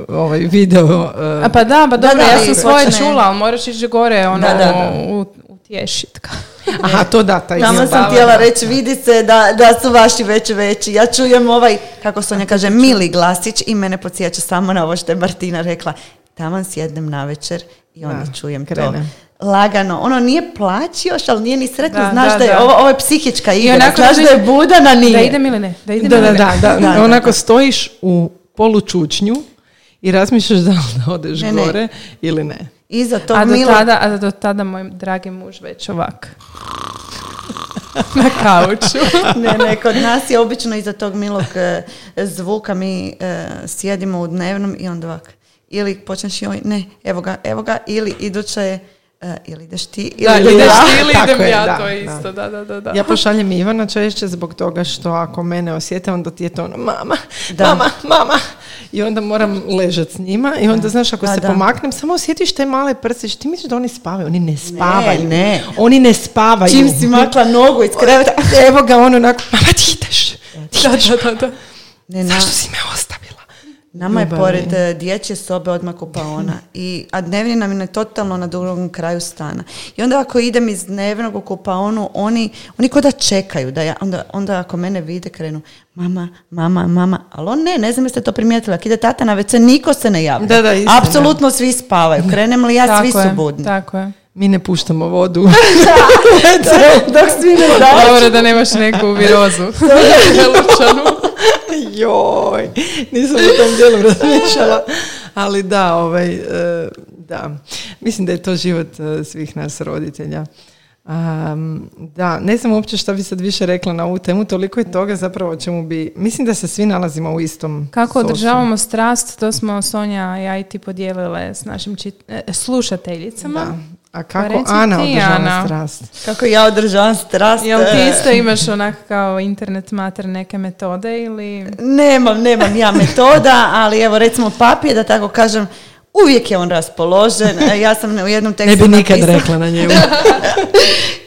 uh, ovaj video. uh, A pa da, pa dobro, da, ja i sam svoje počne- čula, ali moraš ići gore, ono, Da, da, da. u, utješit. [LAUGHS] aha, to da, taj Nama sam htjela reći, vidi se da, da su vaši već veći. Ja čujem ovaj, kako Sonja kaže, mili glasić i mene podsjeća samo na ovo što je Martina rekla. Taman sjednem na večer i onda Da, čujem krene. to. Lagano. Ono nije plać još, ali nije ni sretno. Da, Znaš da, da, je da. ovo, ovo je psihička igra. onako Znaš da je budana, nije. Da idem ili ne? Da idem Da, ili da, ne? da, da, Da, da, Onako stojiš u polučučnju i razmišljaš da li da odeš Ne, ne. gore ili ne. Iza tog A do, tada, a do tada moj dragi muž već ovak. Na kauču. [LAUGHS] ne, ne, kod nas je obično iza tog milog e, zvuka mi e, sjedimo u dnevnom i onda ovak. Ili počneš joj, ne, evo ga, evo ga, ili iduća je, e, ili ideš ti, ili Da, idem ideš ja. ti. ili idem je, ja, da, to je da. isto, da, da, da. da. Ja pošaljem Ivana češće zbog toga što ako mene osjete, onda ti je to ono, mama, Da. mama, mama. I onda moram ležat s njima i onda, znaš, ako Da, se da. pomaknem, samo osjetiš te male prsić. Ti misliš da oni spavaju? Oni ne spavaju. ne. Oni ne spavaju. Čim si makla nogu iz kreveta, Evo ga on onako, mama ti ideš. Ti ideš. Da, da, da. Zašto ne, na, si me ostavila? Nama je pored e, dječje sobe odmah kupaona, [LAUGHS] i, a dnevni nam je totalno na drugom kraju stana. I onda ako idem iz dnevnog u kupaonu, oni, oni ko da čekaju, da ja, onda, onda ako mene vide krenu, mama, mama, mama, ali on ne, ne znam jeste to primijetili, ako ide tata na WC, niko se ne javlja. Da, da, istina. Apsolutno svi spavaju, krenem li ja, tako svi su je, budni. Tako je. Mi ne puštamo vodu. [LAUGHS] [LAUGHS] Dok svi ne. Dobro da nemaš neku virozu. Želučanu. Joj, nisam o tom dijelu razmišljala. Ali da, ovaj, e, da. Mislim da je to život e, svih nas roditelja. Am, da, ne znam uopće šta bi sad više rekla na ovu temu, toliko je toga zapravo o čemu bi, mislim da se svi nalazimo u istom Kako sosu. održavamo strast, to smo Sonja, ja i ti podijelile s našim čit- e, slušateljicama. A Pa kako reci Ana održava Ana. strast? Kako ja održavam strast. Jel ti isto [LAUGHS] imaš onak kao internet mater neke metode ili... Nemam, nemam ja metoda, ali evo recimo papir, da tako kažem, uvijek je on raspoložen. E, Ja sam u jednom tekstu Ne bi nikad napisala- rekla na njemu. [LAUGHS]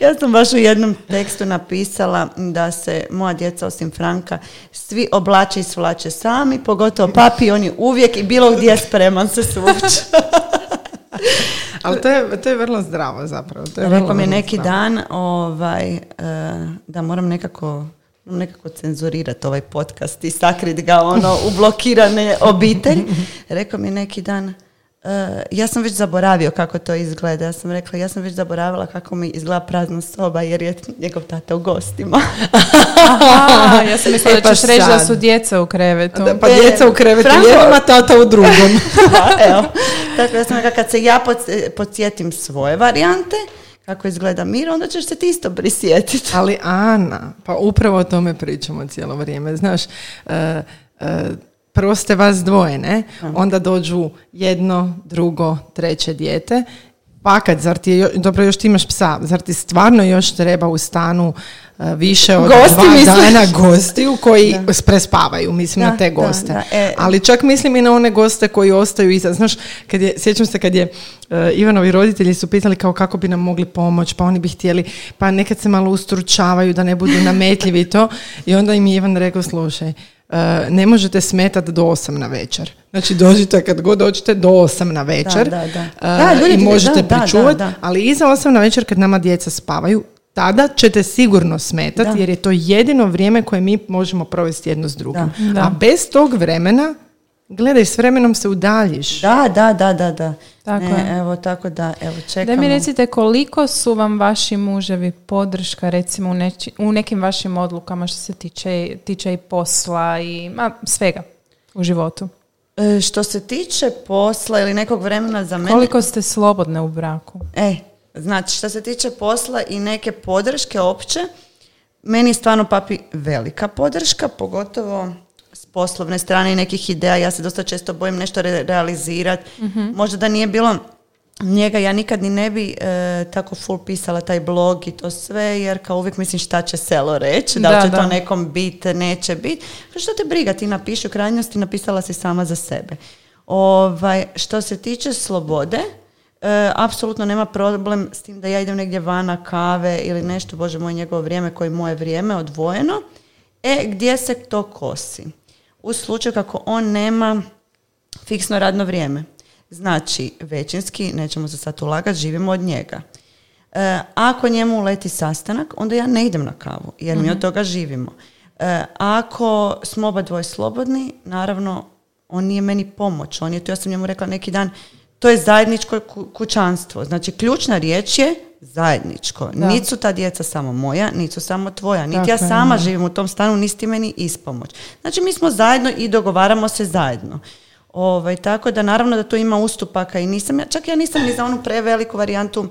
Ja sam baš u jednom tekstu napisala da se moja djeca osim Franka svi oblače i svlače sami, pogotovo papi, on je uvijek i bilo gdje spreman se svući. [LAUGHS] Ali to je, to je vrlo zdravo zapravo. To je Rekao vrlo, mi je neki zdravo. dan ovaj, da moram nekako nekako cenzurirati ovaj podcast i sakrit ga ono u blokirane obitelji. [LAUGHS] Rekao mi neki dan e, ja sam već zaboravio kako to izgleda. Ja sam rekla, ja sam već zaboravila kako mi izgleda prazna soba jer je njegov tata u gostima. Aha, ja sam [LAUGHS] mislila E, da pa ćeš reći da su djeca u krevetu. Da, pa E, djeca u krevetu Franko- jednom, a tata u drugom. [LAUGHS] Da, evo. Tako ja sam rekla, kad se ja pods- podsjetim svoje varijante, kako izgleda mir, onda ćeš se ti isto prisjetiti. Ali Ana, pa upravo o tome pričamo cijelo vrijeme. Znaš, e, e, prvo ste vas dvoje, ne? Onda dođu jedno, drugo, treće dijete. Pa kad, zar ti je, dobro još ti imaš psa, zar ti stvarno još treba u stanu e, više od Gosti, dva misliš? dana gostiju koji prespavaju, mislim Da, na te da, goste. da, e. Ali čak mislim i na one goste koji ostaju iza. Znaš, kad je, sjećam se kad je e, Ivanovi roditelji su pitali kao kako bi nam mogli pomoći, pa oni bi htjeli, pa nekad se malo ustručavaju da ne budu nametljivi i to. I onda im je Ivan rekao, slušaj, e, ne možete smetati do 8 na večer. Znači dođite kad god dođete do 8 na večer Da, da, da. e, Da, ljudi i možete pričuvati, ali iza 8 na večer kad nama djeca spavaju, tada ćete sigurno smetati jer je to jedino vrijeme koje mi možemo provesti jedno s drugim. Da. Da. A bez tog vremena, gledaj, s vremenom se udaljiš. Da, da, da, da, da. Tako ne, je. Evo, tako da, evo, Da čekamo. mi recite koliko su vam vaši muževi podrška recimo u, neči- u nekim vašim odlukama što se tiče, tiče i posla i ma, svega u životu. E, što se tiče posla ili nekog vremena za mene... Koliko ste slobodne u braku? E, znači, što se tiče posla i neke podrške opće, meni je stvarno papi velika podrška, pogotovo s poslovne strane i nekih ideja. Ja se dosta često bojim nešto re- realizirati. Možda da nije bilo njega, ja nikad ni ne bi e, tako full pisala taj blog i to sve, jer kao uvijek mislim šta će selo reći, da li Da, će da. to nekom biti, neće biti. Što te briga, ti napiši u krajnosti, napisala si sama za sebe. Ovaj, što se tiče slobode, e, apsolutno nema problem s tim da ja idem negdje vana kave ili nešto, bože moj, njegovo vrijeme koje je moje vrijeme odvojeno. E, gdje se to kosi? U slučaju kako on nema fiksno radno vrijeme. Znači, većinski, nećemo se sad ulagati, živimo od njega. E, ako njemu leti sastanak, onda ja ne idem na kavu, jer mi od toga živimo. E, ako smo oba dvoje slobodni, naravno, on nije meni pomoć. On je tu, ja sam njemu rekla neki dan, to je zajedničko ku- kućanstvo. Znači, ključna riječ je zajedničko. Da. Niti su ta djeca samo moja, niti su samo tvoja. Niti Tako ja sama živim u tom stanu, nisi ti meni ispomoć. Znači, mi smo zajedno i dogovaramo se zajedno. Ovaj, tako da naravno da tu ima ustupaka i nisam, ja- čak ja nisam ni za onu preveliku varijantu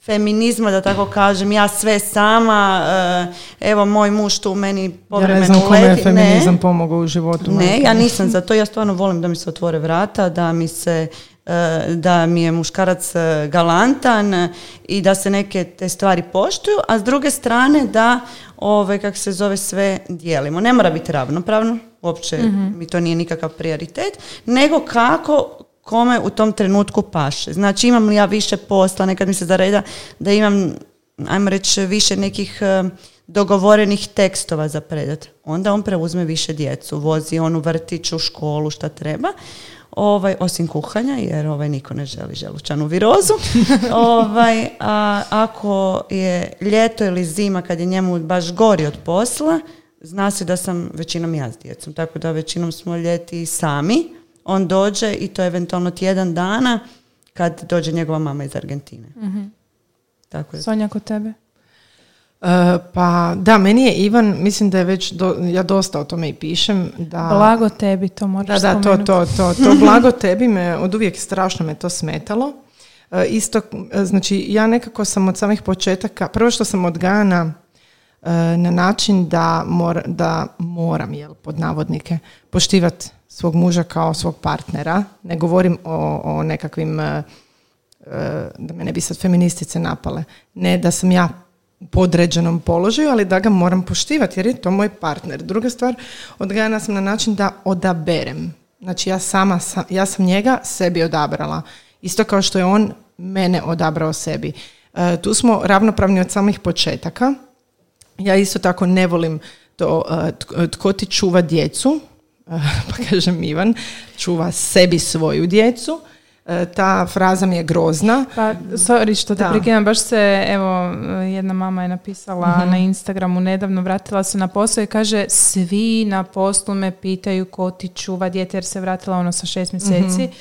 feminizma, da tako kažem, ja sve sama, eh, evo moj muž tu meni Ja ne povremeno znam kome je feminizam Ne. pomogao u životu. Ne, ja nisam za to, ja stvarno volim da mi se otvore vrata, da mi se da mi je muškarac e, galantan e, i da se neke te stvari poštuju, a s druge strane da ove, kako se zove, sve dijelimo. Ne mora biti ravnopravno, uopće mi to nije nikakav prioritet, nego kako kome u tom trenutku paše. Znači imam li ja više posla, nekad mi se zareda da imam, ajmo reći, više nekih dogovorenih tekstova za predat. Onda on preuzme više djecu, vozi on u vrtić, u školu, šta treba. Ovaj, osim kuhanja, jer ovaj niko ne želi želučanu virozu. [LAUGHS] ovaj, a ako je ljeto ili zima kad je njemu baš gori od posla, zna se da sam većinom ja s djecom. Tako da većinom smo ljeti sami. On dođe i to je eventualno tjedan dana kad dođe njegova mama iz Argentine. Tako je. Sonja, kod tebe? E, pa da, meni je Ivan, mislim da je već, do- ja dosta o tome i pišem, da... Blago tebi, to Da, moraš da, to, spomenuti. to, to, to [LAUGHS] blago tebi me, od uvijek strašno me to smetalo. E, isto, e, znači ja nekako sam od samih početaka, prvo što sam odgajana e, na način da, mor, da moram, jel, pod navodnike, poštivati svog muža kao svog partnera. Ne govorim o, o nekakvim, da me ne bi sad feministice napale, ne da sam ja podređenom položaju, ali da ga moram poštivati jer je to moj partner. Druga stvar, odgajana sam na način da odaberem. Znači ja sama, sa- ja sam njega sebi odabrala. Isto kao što je on mene odabrao sebi. E, tu smo ravnopravni od samih početaka. Ja isto tako ne volim to e, tko- tko ti čuva djecu, E, [LAUGHS] pa kažem Ivan, čuva sebi svoju djecu. E, ta fraza mi je grozna. Pa, sorry što te Da. prekidam, baš se, evo, jedna mama je napisala Mhm. na Instagramu nedavno, vratila se na posao i kaže, svi na poslu me pitaju ko ti čuva dijete, jer se vratila ono sa šest mjeseci. Mhm.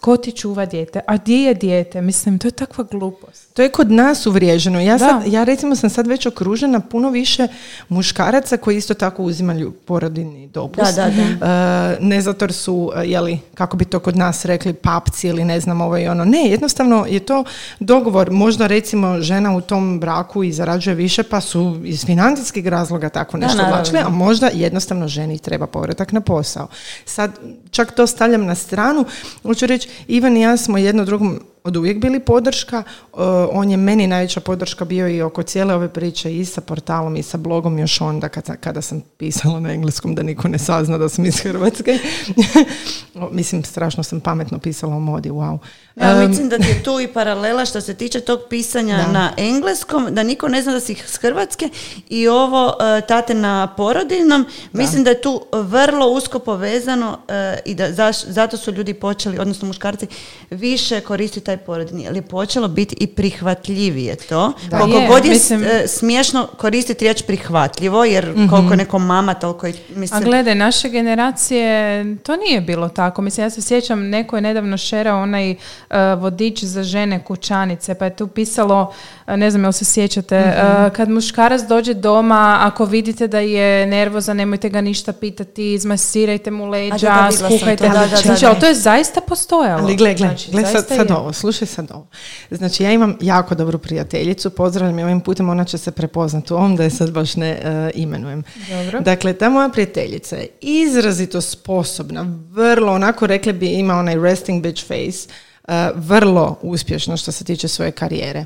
Ko ti čuva dijete? A gdje je dijete? Mislim, to je takva glupost. To je kod nas uvriježeno. Ja, sad, Da. ja recimo sam sad već okružena puno više muškaraca koji isto tako uzimaju porodiljni dopust. Da, da, E, ne zato jer su, e, jeli, kako bi to kod nas rekli, papci ili ne znam ovo i ono. Ne, jednostavno je to dogovor. Možda recimo žena u tom braku i zarađuje više pa su iz financijskih razloga tako nešto odlučili, a možda jednostavno ženi treba povratak na posao. Sad, čak to stavljam na stranu. Hoću reći, Ivan i ja smo jedno drugom od uvijek bili podrška. E, on je meni najveća podrška bio i oko cijele ove priče i sa portalom i sa blogom još onda kad, kada sam pisala na engleskom da niko ne sazna da sam iz Hrvatske. [LAUGHS] Mislim, strašno sam pametno pisala o modi, wow. Ja mislim da ti je tu i paralela što se tiče tog pisanja Da. na engleskom, da niko ne zna da si s Hrvatske i ovo e, tate na porodiljnom, mislim da je tu vrlo usko povezano e, i da zaš- zato su ljudi počeli, odnosno muškarci, više koristiti taj porodiljni, jer je počelo biti i prihvatljivije to. Da. Koliko Je, god je mislim- e, smiješno koristiti riječ prihvatljivo, jer koliko je neko mama, toliko i A mislim... gledaj, naše generacije, to nije bilo tako. Mislim, ja se sjećam, neko je nedavno šerao onaj e, vodič za žene kućanice, pa je tu pisalo, e, ne znam jel se sjećate, e, kad muškarac dođe doma, ako vidite da je nervozan, nemojte ga ništa pitati, izmasirajte mu leđa, A skuhajte. to, da, da, da, Znači, ali to je zaista postojalo. Ali gle, gle, Znači, gle sad, sad je. ovo, slušaj sad ovo. Znači, ja imam jako dobru prijateljicu, pozdravljam je ovim putem, ona će se prepoznati u ovom, da je sad baš ne e, imenujem. Dobro. Dakle, ta moja prijateljica je izrazito sposobna, vrlo, onako rekli bi, ima onaj resting bitch face, e, vrlo uspješno što se tiče svoje karijere.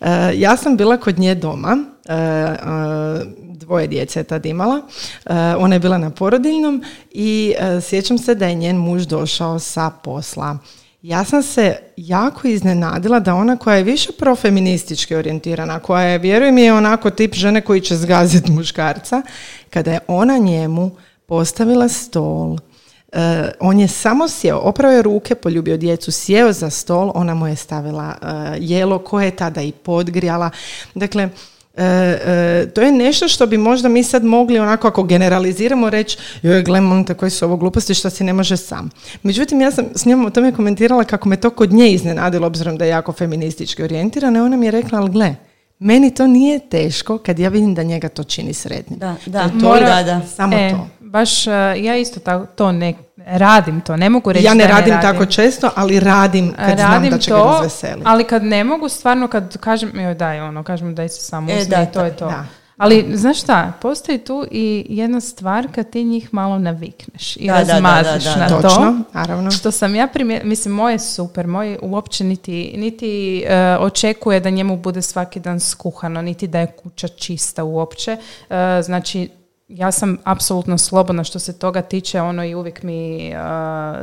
E, ja sam bila kod nje doma, e, dvoje djece je tad imala, ona je bila na porodiljnom i sjećam se da je njen muž došao sa posla. Ja sam se jako iznenadila da ona koja je više profeministički orijentirana, koja je, vjerujem je onako tip žene koji će zgaziti muškarca, kada je ona njemu postavila stol, e, on je samo sjeo, oprao je ruke, poljubio djecu, sjeo za stol, ona mu je stavila e, jelo koje je tada i podgrijala. Dakle, E, e, to je nešto što bi možda mi sad mogli onako ako generaliziramo reći joj gle momte koje su ovo gluposti što si ne može sam. Međutim ja sam s njom o tome komentirala kako me to kod nje iznenadilo obzirom da je jako feministički orijentirana i ona mi je rekla ali gle meni to nije teško kad ja vidim da njega to čini sretnim. Da, da, To je to, Mora- da, da. Samo E, to. Baš, e, ja isto tako, to ne radim to, ne mogu reći Ja ne da radim tako često, ali radim kad znam radim da će ga to, razveseliti. ali kad ne mogu, stvarno kad kažem, joj daj ono, kažem daj se samo E, uzmi da, i to je to. da. Ali, znaš šta, postoji tu i jedna stvar kad ti njih malo navikneš i Da, razmaziš da, da. na Točno, to. naravno. Što sam ja primjer, mislim, moj je super, moj uopće niti, niti e, očekuje da njemu bude svaki dan skuhano, niti da je kuća čista uopće. E, znači, ja sam apsolutno slobodna što se toga tiče, ono i uvijek mi e,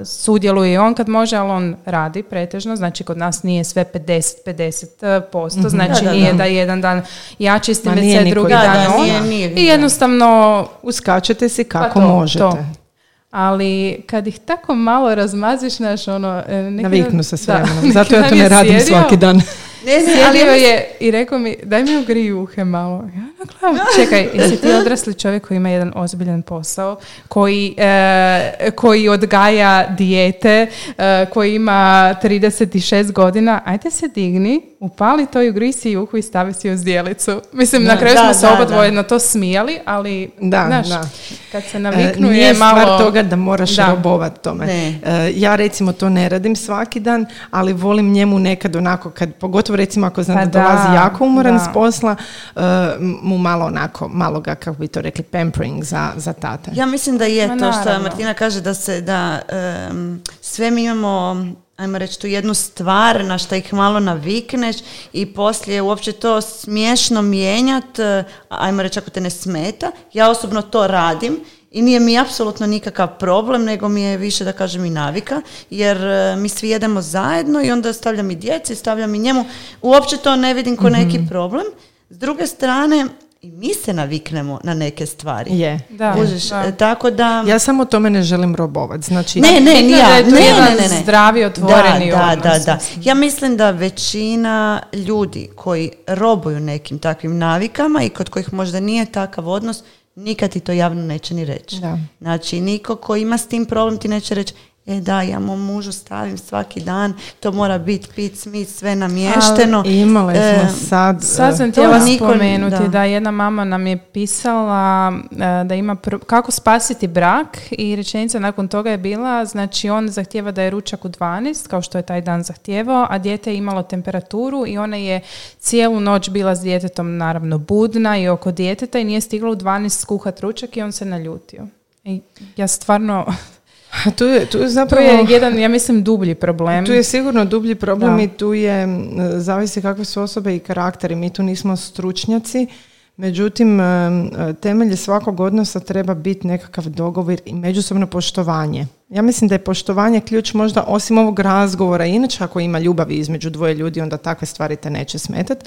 sudjeluje i on kad može, ali on radi pretežno, znači kod nas nije sve 50-50 posto, znači Da, da, nije da. da jedan dan ja čistim WC, niko drugi dan Da, da, on. nije, nije, I jednostavno Uskačete si pa kako to, možete. to. Ali kad ih tako malo razmaziš, znaš, ono... e, neki Naviknu se s vremenom. [LAUGHS] Zato ja to ne radim sjedio- svaki dan. Ne, ne, ali Sjedio ja je i rekao mi, daj mi ugri uhe malo. Ja na čekaj, jesi ti odrasli čovjek koji ima jedan ozbiljan posao, koji, e, koji odgaja dijete, e, koji ima 36 godina, ajde se digni, upali to i ugri si uhu i stavi si u zdjelicu. Mislim, na Da, kraju da, smo se oba dvoje na to smijali, ali, Da, znaš, da. kad se E, naviknu Nije je malo... stvar toga da moraš Da. robovat tome. Ne. E, ja recimo to ne radim svaki dan, ali volim njemu nekad onako, kad, pogotovo recimo ako znam Pa da dolazi da, jako umoran da. s posla, e, mu malo onako, malo ga, kako bi to rekli, pampering za, za tate. Ja mislim da je Ma to što naravno. Martina kaže da se da em, sve mi imamo ajmo reći tu jednu stvar na što ih malo navikneš i poslije uopće to smiješno mijenjat, e, ajmo reći ako te ne smeta. Ja osobno to radim i nije mi apsolutno nikakav problem, nego mi je više da kažem i navika, jer e, mi svi jedemo zajedno i onda stavljam i djeci, stavljam i njemu. Uopće to ne vidim ko neki problem. S druge strane, i mi se naviknemo na neke stvari. Je. Da, Kužiš, da. e, tako da... Ja samo tome ne želim robovat. Znači, Ne, ne, ni je ja. da je to Ne, jedan ne, ne, ne. zdravi, otvoreni da, da, odnos, da, da. mislim. Ja mislim da većina ljudi koji robuju nekim takvim navikama i kod kojih možda nije takav odnos, nikad ti to javno neće ni reći. Da. Znači, niko ko ima s tim problem ti neće reći E da, ja mom mužu stavim svaki dan, to mora biti pit, smit, sve namješteno. I imali smo E, sad... Sad e, sam to htjela spomenuti da. da. jedna mama nam je pisala e, da ima pro- kako spasiti brak i rečenica nakon toga je bila znači on zahtjeva da je ručak u 12 kao što je taj dan zahtjevao, a dijete je imalo temperaturu i ona je cijelu noć bila s djetetom naravno budna i oko djeteta i nije stigla u 12 skuhat ručak i on se naljutio. I ja stvarno, tu je, tu je zapravo... je jedan, ja mislim, dublji problem. Tu je sigurno dublji problem Da. i tu je, zavisi kakve su osobe i karakteri. Mi tu nismo stručnjaci, međutim, em, temelje svakog odnosa treba biti nekakav dogovor i međusobno poštovanje. Ja mislim da je poštovanje ključ možda osim ovog razgovora, inače ako ima ljubavi između dvoje ljudi, onda takve stvari te neće smetati.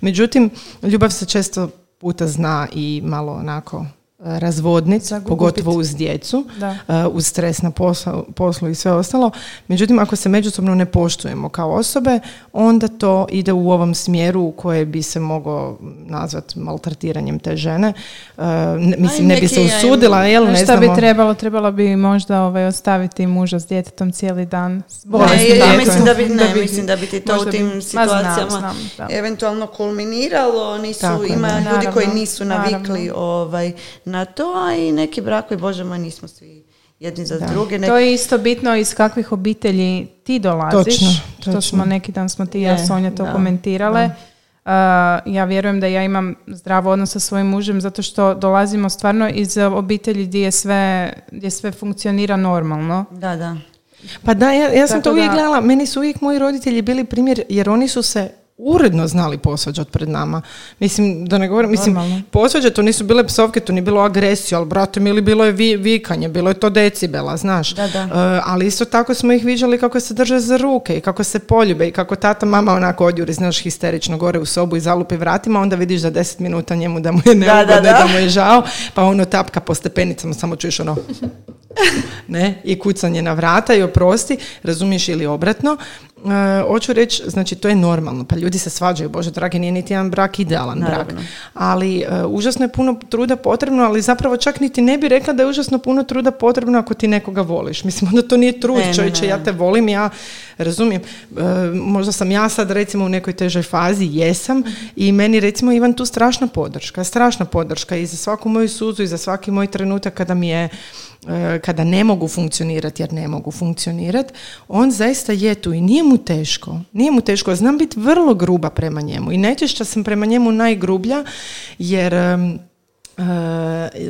Međutim, ljubav se često puta zna i malo onako razvodnit, Zagubit. pogotovo uz djecu Da. uh, uz stres na poslu, poslu i sve ostalo. Međutim, ako se međusobno ne poštujemo kao osobe, onda to ide u ovom smjeru u koje bi se moglo nazvat maltretiranjem te žene. Uh, ne- mislim, ne bi se usudila, jel, ne šta bi znamo. trebalo? Trebalo bi možda ovaj, ostaviti muža s djetetom cijeli dan. s Ne, ja, mislim da bi, ne, Da bi- mislim da bi ti to u bi- tim Ma, situacijama znam, znam, da. eventualno kulminiralo, nisu, Tako ima da. ljudi Naravno, koji nisu navikli naravno. ovaj, na to, a i neki brakovi, bože moj, nismo svi jedni za Da. druge. Nek- To je isto bitno iz kakvih obitelji ti dolaziš. Točno, točno. smo neki dan smo ti i ja Sonja to da, komentirale. Uh, ja vjerujem da ja imam zdrav odnos sa svojim mužem zato što dolazimo stvarno iz obitelji gdje je sve, gdje sve funkcionira normalno. Da, da. Pa da, ja, ja sam Tako to uvijek da- gledala, meni su uvijek moji roditelji bili primjer, jer oni su se uredno znali posvađati pred nama. Mislim, da ne govorim, mislim, posvađati, to nisu bile psovke, to nije bilo agresija, ali brate mili, bilo je vi, vikanje, bilo je to decibela, znaš. Da, da. E, ali isto tako smo ih viđali kako se drže za ruke i kako se poljube i kako tata mama onako odjuri, znaš, histerično gore u sobu i zalupi vratima, onda vidiš za 10 minuta njemu da mu je neugodno da, i da da. mu je žao, pa ono tapka po stepenicama, samo čuješ ono [LAUGHS] ne, i kucanje na vrata i oprosti, razumiješ ili obratno. E, hoću reći, znači to je normalno, pa ljudi se svađaju, bože dragi, nije niti jedan brak idealan brak. Naravno. Ali e, užasno je puno truda potrebno, ali zapravo čak niti ne bi rekla da je užasno puno truda potrebno ako ti nekoga voliš. Mislim, onda to nije trud, čovječe, ne, ja te volim, ja razumijem. E, možda sam ja sad recimo u nekoj težoj fazi, jesam, i meni recimo Ivan tu strašna podrška, strašna podrška i za svaku moju suzu i za svaki moj trenutak kada mi je kada ne mogu funkcionirati jer ne mogu funkcionirati, on zaista je tu i nije mu teško. Nije mu teško. Znam biti vrlo gruba prema njemu i najčešće sam prema njemu najgrublja jer e,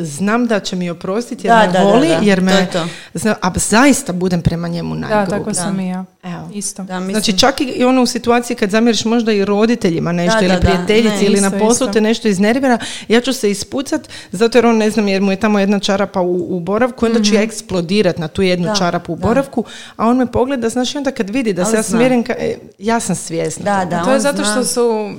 znam da će mi oprostiti jer Da, me da, da, voli, da. jer To me, je to. zna- a zaista budem prema njemu Da, najgrublja. tako sam i ja. Evo. Isto. Da, Znači čak i ono u situaciji kad zamjeriš možda i roditeljima nešto Da, ili da, da. prijateljici Ne, ili na isto, poslu isto. te nešto iznervira, ja ću se ispucat zato jer on ne znam jer mu je tamo jedna čarapa u, u boravku, onda ću ja eksplodirat na tu jednu Mhm. Da, čarapu u da. boravku, a on me pogleda, znaš i onda kad vidi da se ja zna. smjerim, ka, e, ja sam svjesna. Da, da. to je zato što su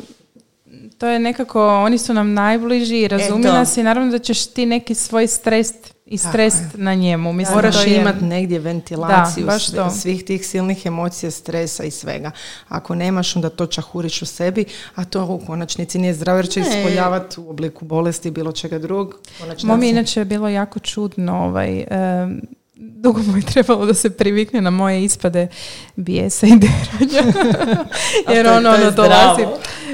to je nekako, oni su nam najbliži i razumiju E, to. nas i naravno da ćeš ti neki svoj stres i stres na njemu. Mislim, Moraš je- imati negdje ventilaciju Da, baš to. svih tih silnih emocija, stresa i svega. Ako nemaš, onda to čahuriš u sebi, a to u konačnici nije zdravo jer će ispoljavati u obliku bolesti i bilo čega drugog. Mom je inače bilo jako čudno, ovaj, dugo mu je trebalo da se privikne na moje ispade bijesa i deranja. [LAUGHS] [LAUGHS] Jer ono, ono dolazi,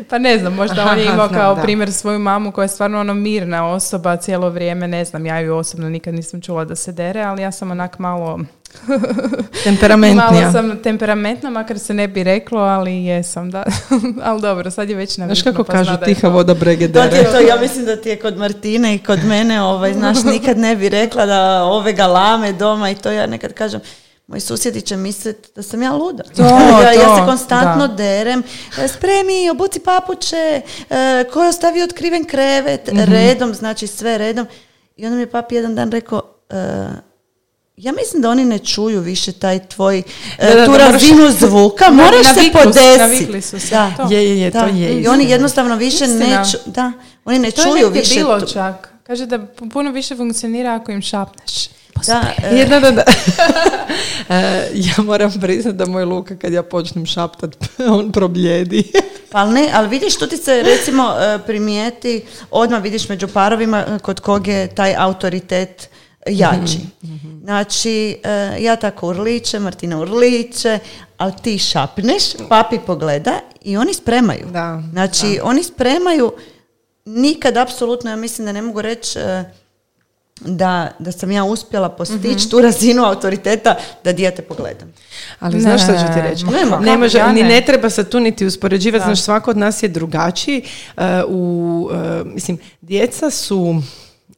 pa ne znam, možda on je imao kao da. primjer svoju mamu koja je stvarno ono mirna osoba cijelo vrijeme, ne znam, ja ju osobno nikad nisam čula da se dere, ali ja sam onak malo, [LAUGHS] Temperamentnija. malo sam temperamentna, makar se ne bi reklo, ali jesam, da. [LAUGHS] ali dobro, sad je već naviknuo. Znaš kako pa kažu, tiha to- voda brege To je to, ja mislim da ti je kod Martine i kod mene, ovaj, znaš, [LAUGHS] nikad ne bi rekla da ove galame doma i to ja nekad kažem, moji susjedi će misliti da sam ja luda. To, ja, ja to, se konstantno da. derem, e, spremi, obuci papuče, e, ko je ostavio otkriven krevet, Mhm. redom, znači sve redom. I onda mi je papi jedan dan rekao, e, ja mislim da oni ne čuju više taj tvoj, e, Da, da, tu da, moraš- razinu zvuka, [LAUGHS] moraš se podesiti. navikli su se, Da, to. Je, je, je, da. to je. I oni jednostavno više Istina. neću, da, Oni ne To je čuju negdje više... bilo tu- čak. Kaže da puno više funkcionira ako im šapneš. Da, e, Jedna, da, da. [LAUGHS] [LAUGHS] E, ja moram priznati da moj Luka kad ja počnem šaptat, on probljedi. Pa ne, ali vidiš, tu ti se recimo primijeti, odmah vidiš među parovima kod kog je taj autoritet jači. Znači, e, ja tako urličem, Martina urliče, ali ti šapneš, papi pogleda i oni spremaju. Da, Znači, oni spremaju, nikad apsolutno, ja mislim da ne mogu reći e, da, da sam ja uspjela postići tu razinu autoriteta da dijete pogledam. Ali znaš što ću ti Ne, reći? ma Ne, ne može, ja ni ne. ne treba se tu niti uspoređivati, znaš, svako od nas je drugačiji. E, u, e, mislim, djeca su,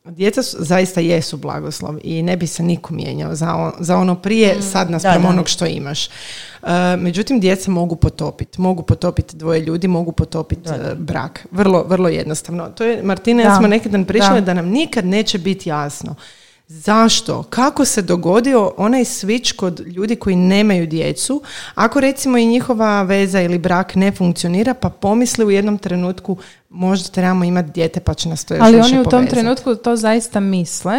djeca su, zaista jesu blagoslov i ne bi se niko mijenjao za, on- za ono prije, sad naspram da. onog što imaš. E, međutim, djeca mogu potopiti. Mogu potopiti dvoje ljudi, mogu potopiti e, brak. Vrlo, vrlo jednostavno. To je, Martina, ja smo neki dan pričali Da. da nam nikad neće biti jasno Zašto? Kako se dogodio onaj switch kod ljudi koji nemaju djecu? Ako recimo i njihova veza ili brak ne funkcionira, pa pomisli u jednom trenutku možda trebamo imati dijete pa će nas to još Ali oni u tom povezati. trenutku to zaista misle.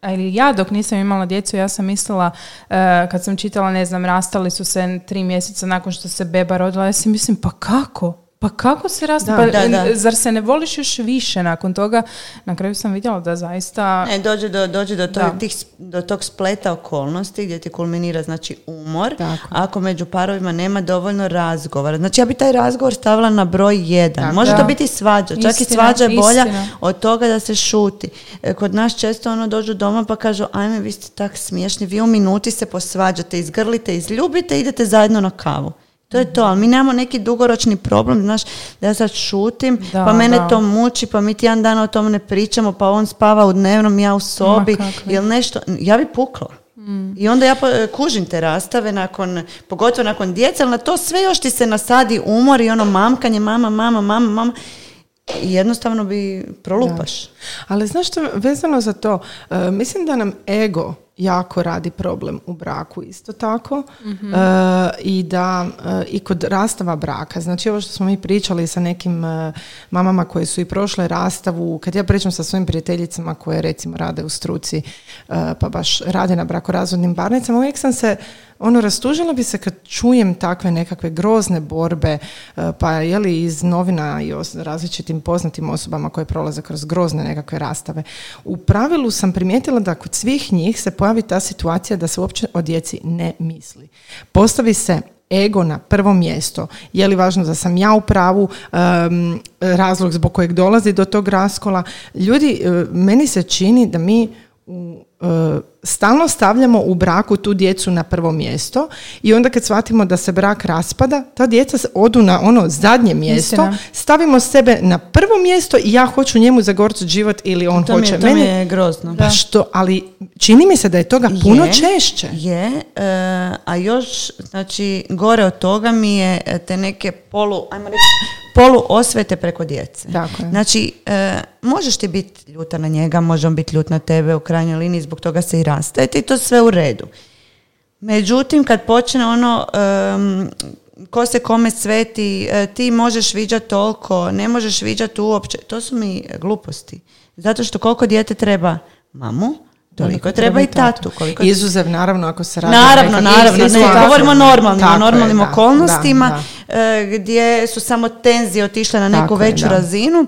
Ali ja dok nisam imala djecu, ja sam mislila, e, kad sam čitala, ne znam, rastali su se tri mjeseca nakon što se beba rodila, ja si mislim, pa kako? Pa kako se raste? Da, pa, da, da. Zar se ne voliš još više nakon toga? Na kraju sam vidjela da zaista... Ne, dođe do, dođe do, tog, tih, do tog spleta okolnosti gdje ti kulminira znači umor. Tako. Ako među parovima nema dovoljno razgovora. Znači ja bi taj razgovor stavila na broj jedan. Tako. Može Da. to biti svađa. Čak i Istina, svađa je bolja istina. od toga da se šuti. E, Kod nas često ono dođu doma pa kažu ajme vi ste tak smiješni, vi u minuti se posvađate, izgrlite, izljubite, idete zajedno na kavu. To je to, ali mi nemamo neki dugoročni problem, znaš, da ja sad šutim, Da, pa mene da. to muči, pa mi tjedan dana o tome ne pričamo, pa on spava u dnevnom, ja u sobi, ili nešto, ja bi pukla. I onda ja po- kužim te rastave nakon, pogotovo nakon djece, ali na to sve još ti se nasadi umor i ono mamkanje, mama, mama, mama, mama. I jednostavno bi prolupaš. Ali znaš što, vezano za to, e, mislim da nam ego jako radi problem u braku isto tako E, i da e, i kod rastava braka, znači ovo što smo mi pričali sa nekim e, mamama koje su i prošle rastavu, kad ja pričam sa svojim prijateljicama koje recimo rade u struci e, pa baš rade na brakorazvodnim parnicama, uvijek sam se ono rastužila bi se kad čujem takve nekakve grozne borbe e, pa je li iz novina i o različitim poznatim osobama koje prolaze kroz grozne nekakve rastave. U pravilu sam primijetila da kod svih njih se pojavi ta situacija da se uopće o djeci ne misli. Postavi se ego na prvo mjesto. Je li važno da sam ja u pravu, em, razlog zbog kojeg dolazi do tog raskola. Ljudi, e, meni se čini da mi u, stalno stavljamo u braku tu djecu na prvo mjesto i onda kad shvatimo da se brak raspada, ta djeca odu na ono zadnje mjesto, Istina. stavimo sebe na prvo mjesto i ja hoću njemu zagorčati život ili on To mi, hoće je, to mi mene. je grozno. Pa što, ali čini mi se da je toga puno Je, češće. Je, e, a još, znači, gore od toga mi je e, te neke polu, ajmo reći, polu osvete preko djece. Tako je. Znači, e, možeš ti biti ljuta na njega, može on biti ljut na tebe u krajnjoj liniji, zbog toga se i rastajete i to sve u redu. Međutim, kad počne ono, em, ko se kome sveti, e, ti možeš viđati toliko, ne možeš viđati uopće, to su mi gluposti. Zato što koliko dijete treba mamu, toliko treba i tatu. Koliko Izuzev, naravno, ako se radi Naravno, naravno, ne, situacijama. govorimo o normalnim, o Tako je, normalnim da, okolnostima da, e, gdje su samo tenzije otišle na neku Tako je, veću da. razinu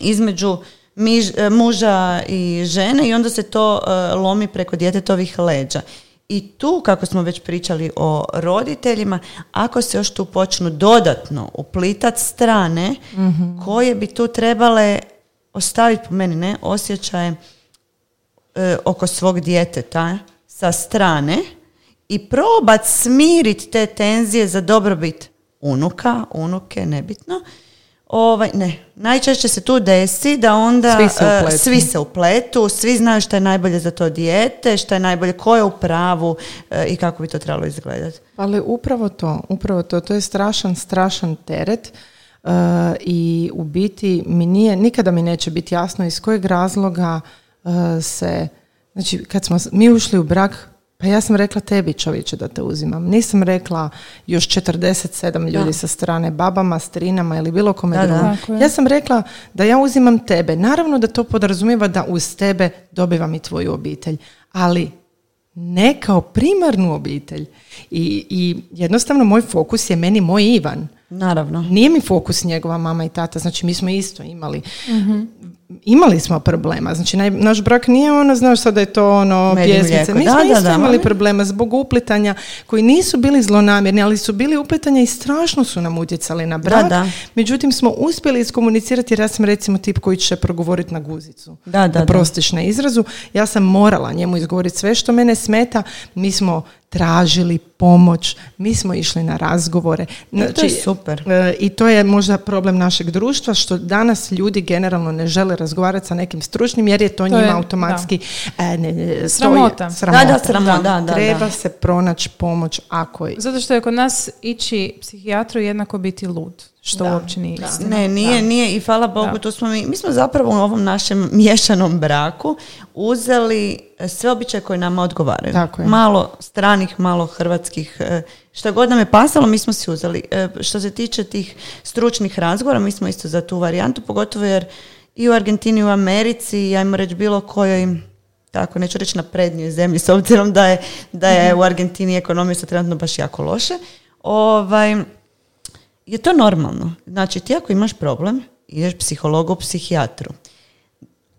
između miž- e, muža i žene i onda se to e, lomi preko djetetovih leđa. I tu, kako smo već pričali o roditeljima, ako se još tu počnu dodatno uplitat strane koje bi tu trebale ostaviti po meni, ne, osjećaje e, oko svog djeteta sa strane i probat smirit te tenzije za dobrobit unuka, unuke, nebitno. Ovaj, ne, najčešće se tu desi da onda Svi se e, upletu. svi se upletu, svi znaju šta je najbolje za to dijete, šta je najbolje, ko je u pravu e, i kako bi to trebalo izgledati. Ali upravo to, upravo to, to je strašan, strašan teret uh, i u biti mi nije, nikada mi neće biti jasno iz kojeg razloga uh, se, znači kad smo mi ušli u brak, Pa ja sam rekla tebi čovječe da te uzimam. Nisam rekla još 47 ljudi sa strane, babama, strinama ili bilo kome Da, da. drugom. Ja sam rekla da ja uzimam tebe. Naravno da to podrazumijeva da uz tebe dobivam i tvoju obitelj. Ali ne kao primarnu obitelj. I, I jednostavno moj fokus je meni moj Ivan. Naravno. Nije mi fokus njegova mama i tata, znači mi smo isto imali. Imali smo problema, znači naj- naš brak nije ono, znaš sad da je to ono pjesmice. Mi Da, smo da, isto da, imali ali- problema zbog uplitanja koji nisu bili zlonamjerni, ali su bili uplitanja i strašno su nam utjecali na brak. da. Međutim, smo uspjeli iskomunicirati jer ja sam recimo tip koji će progovoriti na guzicu. Da, da, da. prostiš na izrazu. Ja sam morala njemu izgovoriti sve što mene smeta. Mi smo tražili pomoć, mi smo išli na razgovore. to je super. E, I to je možda problem našeg društva što danas ljudi generalno ne žele razgovarati sa nekim stručnim jer je to, njima je, automatski e, ne, ne, stoji- Sramota. sramota. Da, da, sramota, da, da, Treba da. se pronaći pomoć ako je. Zato što je kod nas ići psihijatru jednako biti lud, što Da, uopće nije da. istina. Ne, nije, nije i hvala Bogu, Da. tu smo mi, mi smo zapravo u ovom našem miješanom braku uzeli e, sve običaje koje nama odgovaraju. Tako je. Malo stranih, malo hrvatskih, e, šta god nam je pasalo, mi smo si uzeli. E, Što se tiče tih stručnih razgovora, mi smo isto za tu varijantu, pogotovo jer i u Argentini, i u Americi, ajmo reći bilo kojoj tako, neću reći naprednijoj zemlji, s obzirom da je, da je u Argentini ekonomija sad trenutno baš jako loše, ovaj, je to normalno. Znači, ti ako imaš problem, ideš psihologu, psihijatru.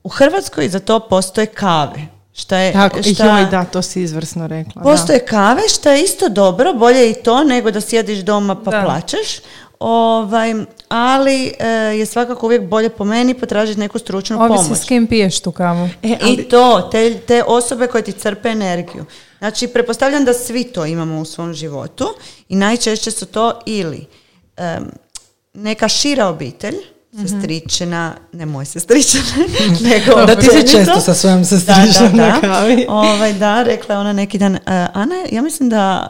U Hrvatskoj za to postoje kave. Šta je, Tako, šta- joj, da, to si izvrsno rekla. da. Postoje kave, što je isto dobro, bolje i to nego da sjediš doma pa Da. plačeš. Ovaj, ali e, je svakako uvijek bolje po meni potražiti neku stručnu Ovisi pomoć. s kim piješ tu kavu. E, ali- I to, te, te osobe koje ti crpe energiju. Znači, pretpostavljam da svi to imamo u svom životu i najčešće su to ili em, neka šira obitelj, sestričina, ne moj sestričine, [LAUGHS] nego Da, ti općenito. često sa svojom sestričinom na kavi. Ovaj, da, rekla je ona neki dan, "E, Ana, ja mislim da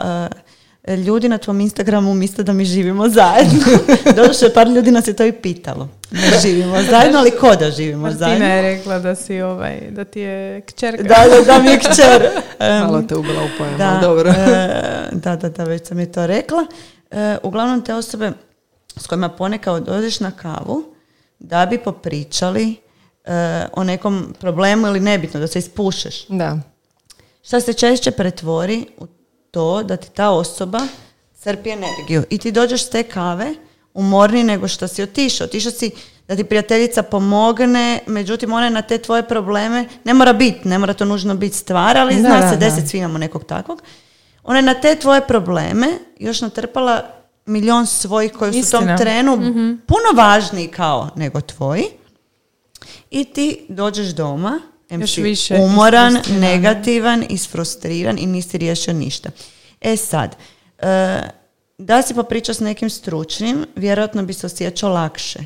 e, ljudi na tvom Instagramu misle da mi živimo zajedno. [LAUGHS] Doduše, par ljudi nas je to i pitalo. Ne živimo zajedno, ali ko da živimo Martina zajedno? je rekla da si ovaj, da ti je kćerka. Da, da, da mi je kćer. [LAUGHS] Em, Malo te ubila u dobro. e, da, da, da, već sam je to rekla. E, uglavnom te osobe s kojima ponekad odeš na kavu da bi popričali e, o nekom problemu ili nebitno, da se ispušeš. Da. Šta se češće pretvori u to da ti ta osoba crpi energiju i ti dođeš s te kave umorniji nego što si otišao. Otišao si da ti prijateljica pomogne, međutim ona je na te tvoje probleme, ne mora biti, ne mora to nužno biti stvar, ali Da, zna da, se deset, svi imamo nekog takvog. Ona je na te tvoje probleme još natrpala milion svojih koji su u tom trenu puno važniji kao nego tvoji. I ti dođeš doma, Još si više umoran, isfrustriran. negativan, isfrustriran i nisi riješio ništa. E sad, e, da si popričao s nekim stručnim, vjerojatno bi se osjećao lakše.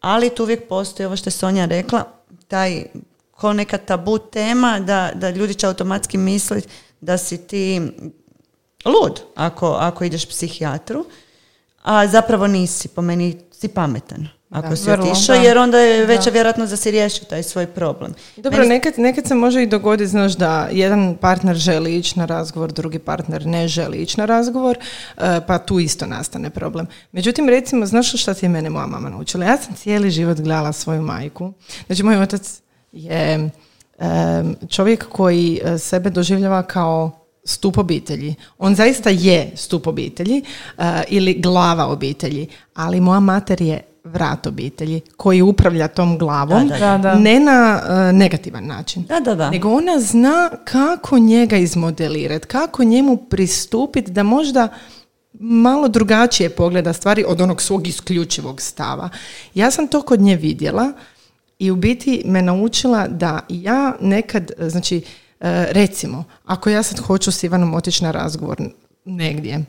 Ali tu uvijek postoji ovo što je Sonja rekla, taj ko neka tabu tema da, da ljudi će automatski misliti da si ti lud ako, ako ideš psihijatru, a zapravo nisi, po meni si pametan. Ako Da, si vrlo, otišao, da. jer onda je veća Da. vjerojatnost da si riješio taj svoj problem. Dobro, Meni- nekad, nekad se može i dogoditi, znaš, da jedan partner želi ići na razgovor, drugi partner ne želi ići na razgovor, e, pa tu isto nastane problem. Međutim, recimo, znaš šta ti je mene moja mama naučila? Ja sam cijeli život gledala svoju majku. Znači, moj otac je e, čovjek koji e, sebe doživljava kao stup obitelji. On zaista je stup obitelji e, ili glava obitelji, ali moja mater je vrat obitelji koji upravlja tom glavom Da, da, da. Ne na e, negativan način. Da, da, da. Nego ona zna kako njega izmodelirati, kako njemu pristupiti da možda malo drugačije pogleda stvari od onog svog isključivog stava. Ja sam to kod nje vidjela i u biti me naučila da ja nekad, znači e, recimo, ako ja sad hoću s Ivanom otići na razgovor negdje,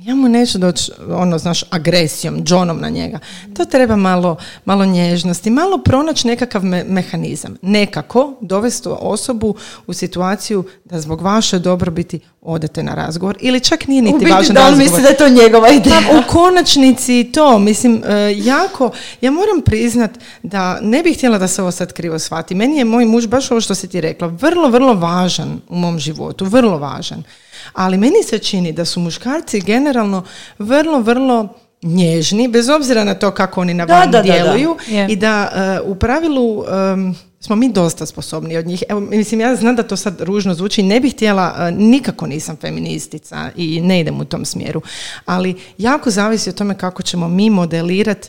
ja mu neću doći, ono, znaš, agresijom, džonom na njega. To treba malo, malo nježnosti, malo pronaći nekakav mehanizam. Nekako dovesti osobu u situaciju da zbog vaše dobrobiti odete na razgovor. Ili čak nije niti važan da on misli da je to njegova ideja. u konačnici to, mislim, e, jako, ja moram priznat da ne bih htjela da se ovo sad krivo shvati. Meni je moj muž, baš ovo što si ti rekla, vrlo, vrlo važan u mom životu, vrlo važan. Ali meni se čini da su muškarci generalno vrlo, vrlo nježni, bez obzira na to kako oni na van djeluju i da e, u pravilu smo mi dosta sposobni od njih. Evo, mislim, ja znam da to sad ružno zvuči, ne bih htjela, e, nikako nisam feministica i ne idem u tom smjeru, ali jako zavisi o tome kako ćemo mi modelirati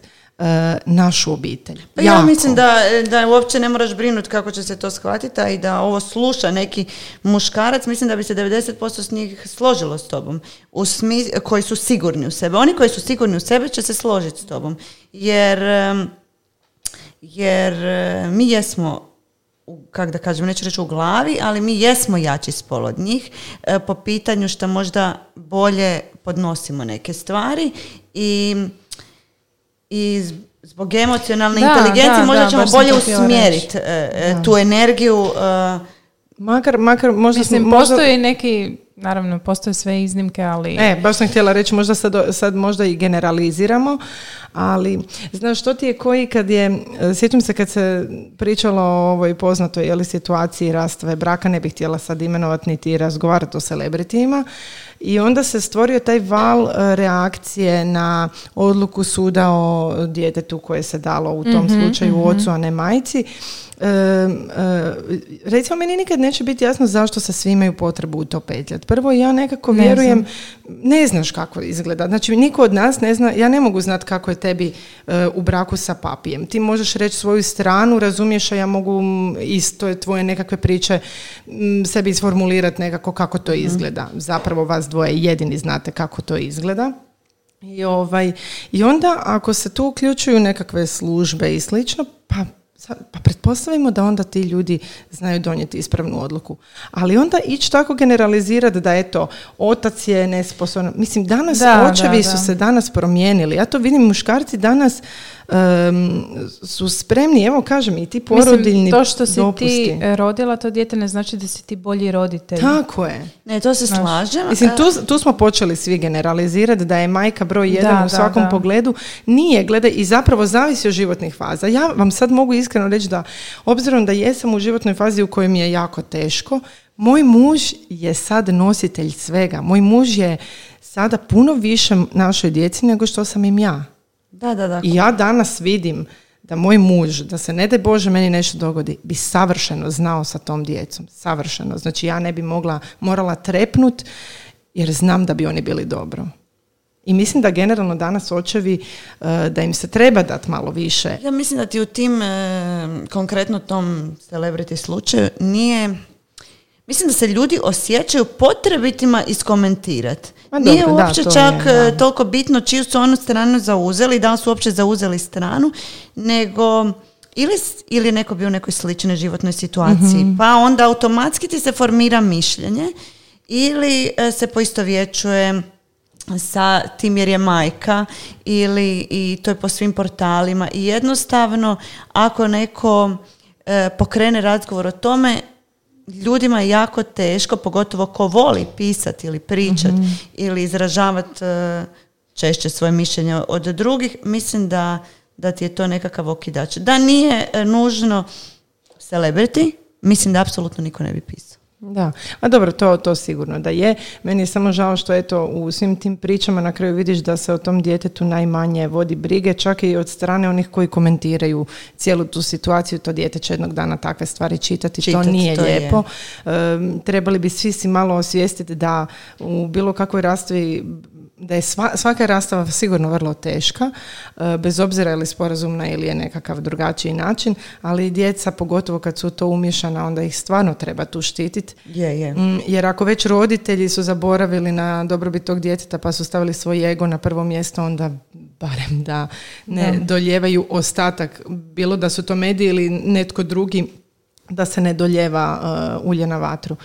našu obitelj. Pa ja mislim da, da uopće ne moraš brinuti kako će se to shvatiti, a i da ovo sluša neki muškarac, mislim da bi se 90% s njih složilo s tobom, u koji su sigurni u sebe. Oni koji su sigurni u sebe će se složiti s tobom, jer, jer mi jesmo kako da kažem, neću reći u glavi, ali mi jesmo jači spol od njih e, po pitanju što možda bolje podnosimo neke stvari i i zbog emocionalne inteligencije možda ćemo bolje usmjeriti e, e, tu energiju. Uh, makar, makar možda... Mislim, možda... postoji neki naravno postoje sve iznimke, ali... E, baš sam htjela reći, možda sad, sad možda i generaliziramo, ali znaš što ti je koji kad je, sjećam se kad se pričalo o ovoj poznatoj jeli, situaciji rastave braka, ne bih htjela sad imenovati niti razgovarati o celebritijima, i onda se stvorio taj val e, reakcije na odluku suda o djetetu koje se dalo u tom mm slučaju mm ocu, a ne majci. E, e, recimo, meni nikad neće biti jasno zašto se svi imaju potrebu u to petljati. Prvo, ja nekako vjerujem, ne znaš kako izgleda. Znači, niko od nas ne zna, ja ne mogu znati kako je tebi e, u braku sa papijem. Ti možeš reći svoju stranu, razumiješ, a ja mogu isto tvoje nekakve priče sebi isformulirati nekako kako to mhm. izgleda. Zapravo vas dvoje jedini znate kako to izgleda. I, ovaj, I onda ako se tu uključuju nekakve službe i slično, pa pa pretpostavimo da onda ti ljudi znaju donijeti ispravnu odluku. Ali onda ići tako generalizirati da eto, otac je nesposoban. Mislim, danas očevi su se danas promijenili. Ja to vidim, muškarci danas um, su spremni, evo kažem i ti porodiljni Mislim, to što si ti rodila to dijete ne znači da si ti bolji roditelj. Tako je. Ne, to se slažem. Mislim, tu, tu smo počeli svi generalizirati da je majka broj jedan u svakom pogledu. Nije, gledaj, i zapravo zavisi od životnih faza. Ja vam sad mogu iskreno reći da, obzirom da jesam u životnoj fazi u kojoj mi je jako teško, moj muž je sad nositelj svega. Moj muž je sada puno više našoj djeci nego što sam im ja. Da, da, da. I ja danas vidim da moj muž, da se ne daj Bože meni nešto dogodi, bi savršeno znao sa tom djecom. Savršeno. Znači ja ne bi mogla, morala trepnut jer znam da bi oni bili dobro. I mislim da generalno danas očevi eh, da im se treba dati malo više. Ja mislim da ti u tim, eh, konkretno tom celebrity slučaju, nije Mislim da se ljudi osjećaju potrebitima iskomentirati. Nije uopće čak e, toliko bitno čiju su onu stranu zauzeli, da li su uopće zauzeli stranu, nego ili, ili neko bio u nekoj sličnoj životnoj situaciji. Mhm. Pa onda automatski ti se formira mišljenje ili e, se poistovjećuje sa tim jer je majka ili i to je po svim portalima i jednostavno ako neko e, pokrene razgovor o tome ljudima je jako teško, pogotovo ko voli pisati ili pričati mhm. ili izražavati e, češće svoje mišljenje od drugih, mislim da, da ti je to nekakav okidač. Da nije e, nužno celebrity, mislim da apsolutno niko ne bi pisao. Da, a dobro, to, to sigurno da je. Meni je samo žao što eto u svim tim pričama na kraju vidiš da se o tom djetetu najmanje vodi brige, čak i od strane onih koji komentiraju cijelu tu situaciju, to dijete će jednog dana takve stvari čitati, to nije lijepo. trebali bi svi si malo osvijestiti da u bilo kakvoj rastavi da je svaka rastava sigurno vrlo teška, e, bez obzira je li sporazumna ili je nekakav drugačiji način, ali djeca, pogotovo kad su to umješana, onda ih stvarno treba tu štititi. Je, je. Mm, jer ako već roditelji su zaboravili na dobrobit tog djeteta pa su stavili svoj ego na prvo mjesto, onda barem da ne da. doljevaju ostatak, bilo da su to mediji ili netko drugi, da se ne doljeva uh, ulje na vatru.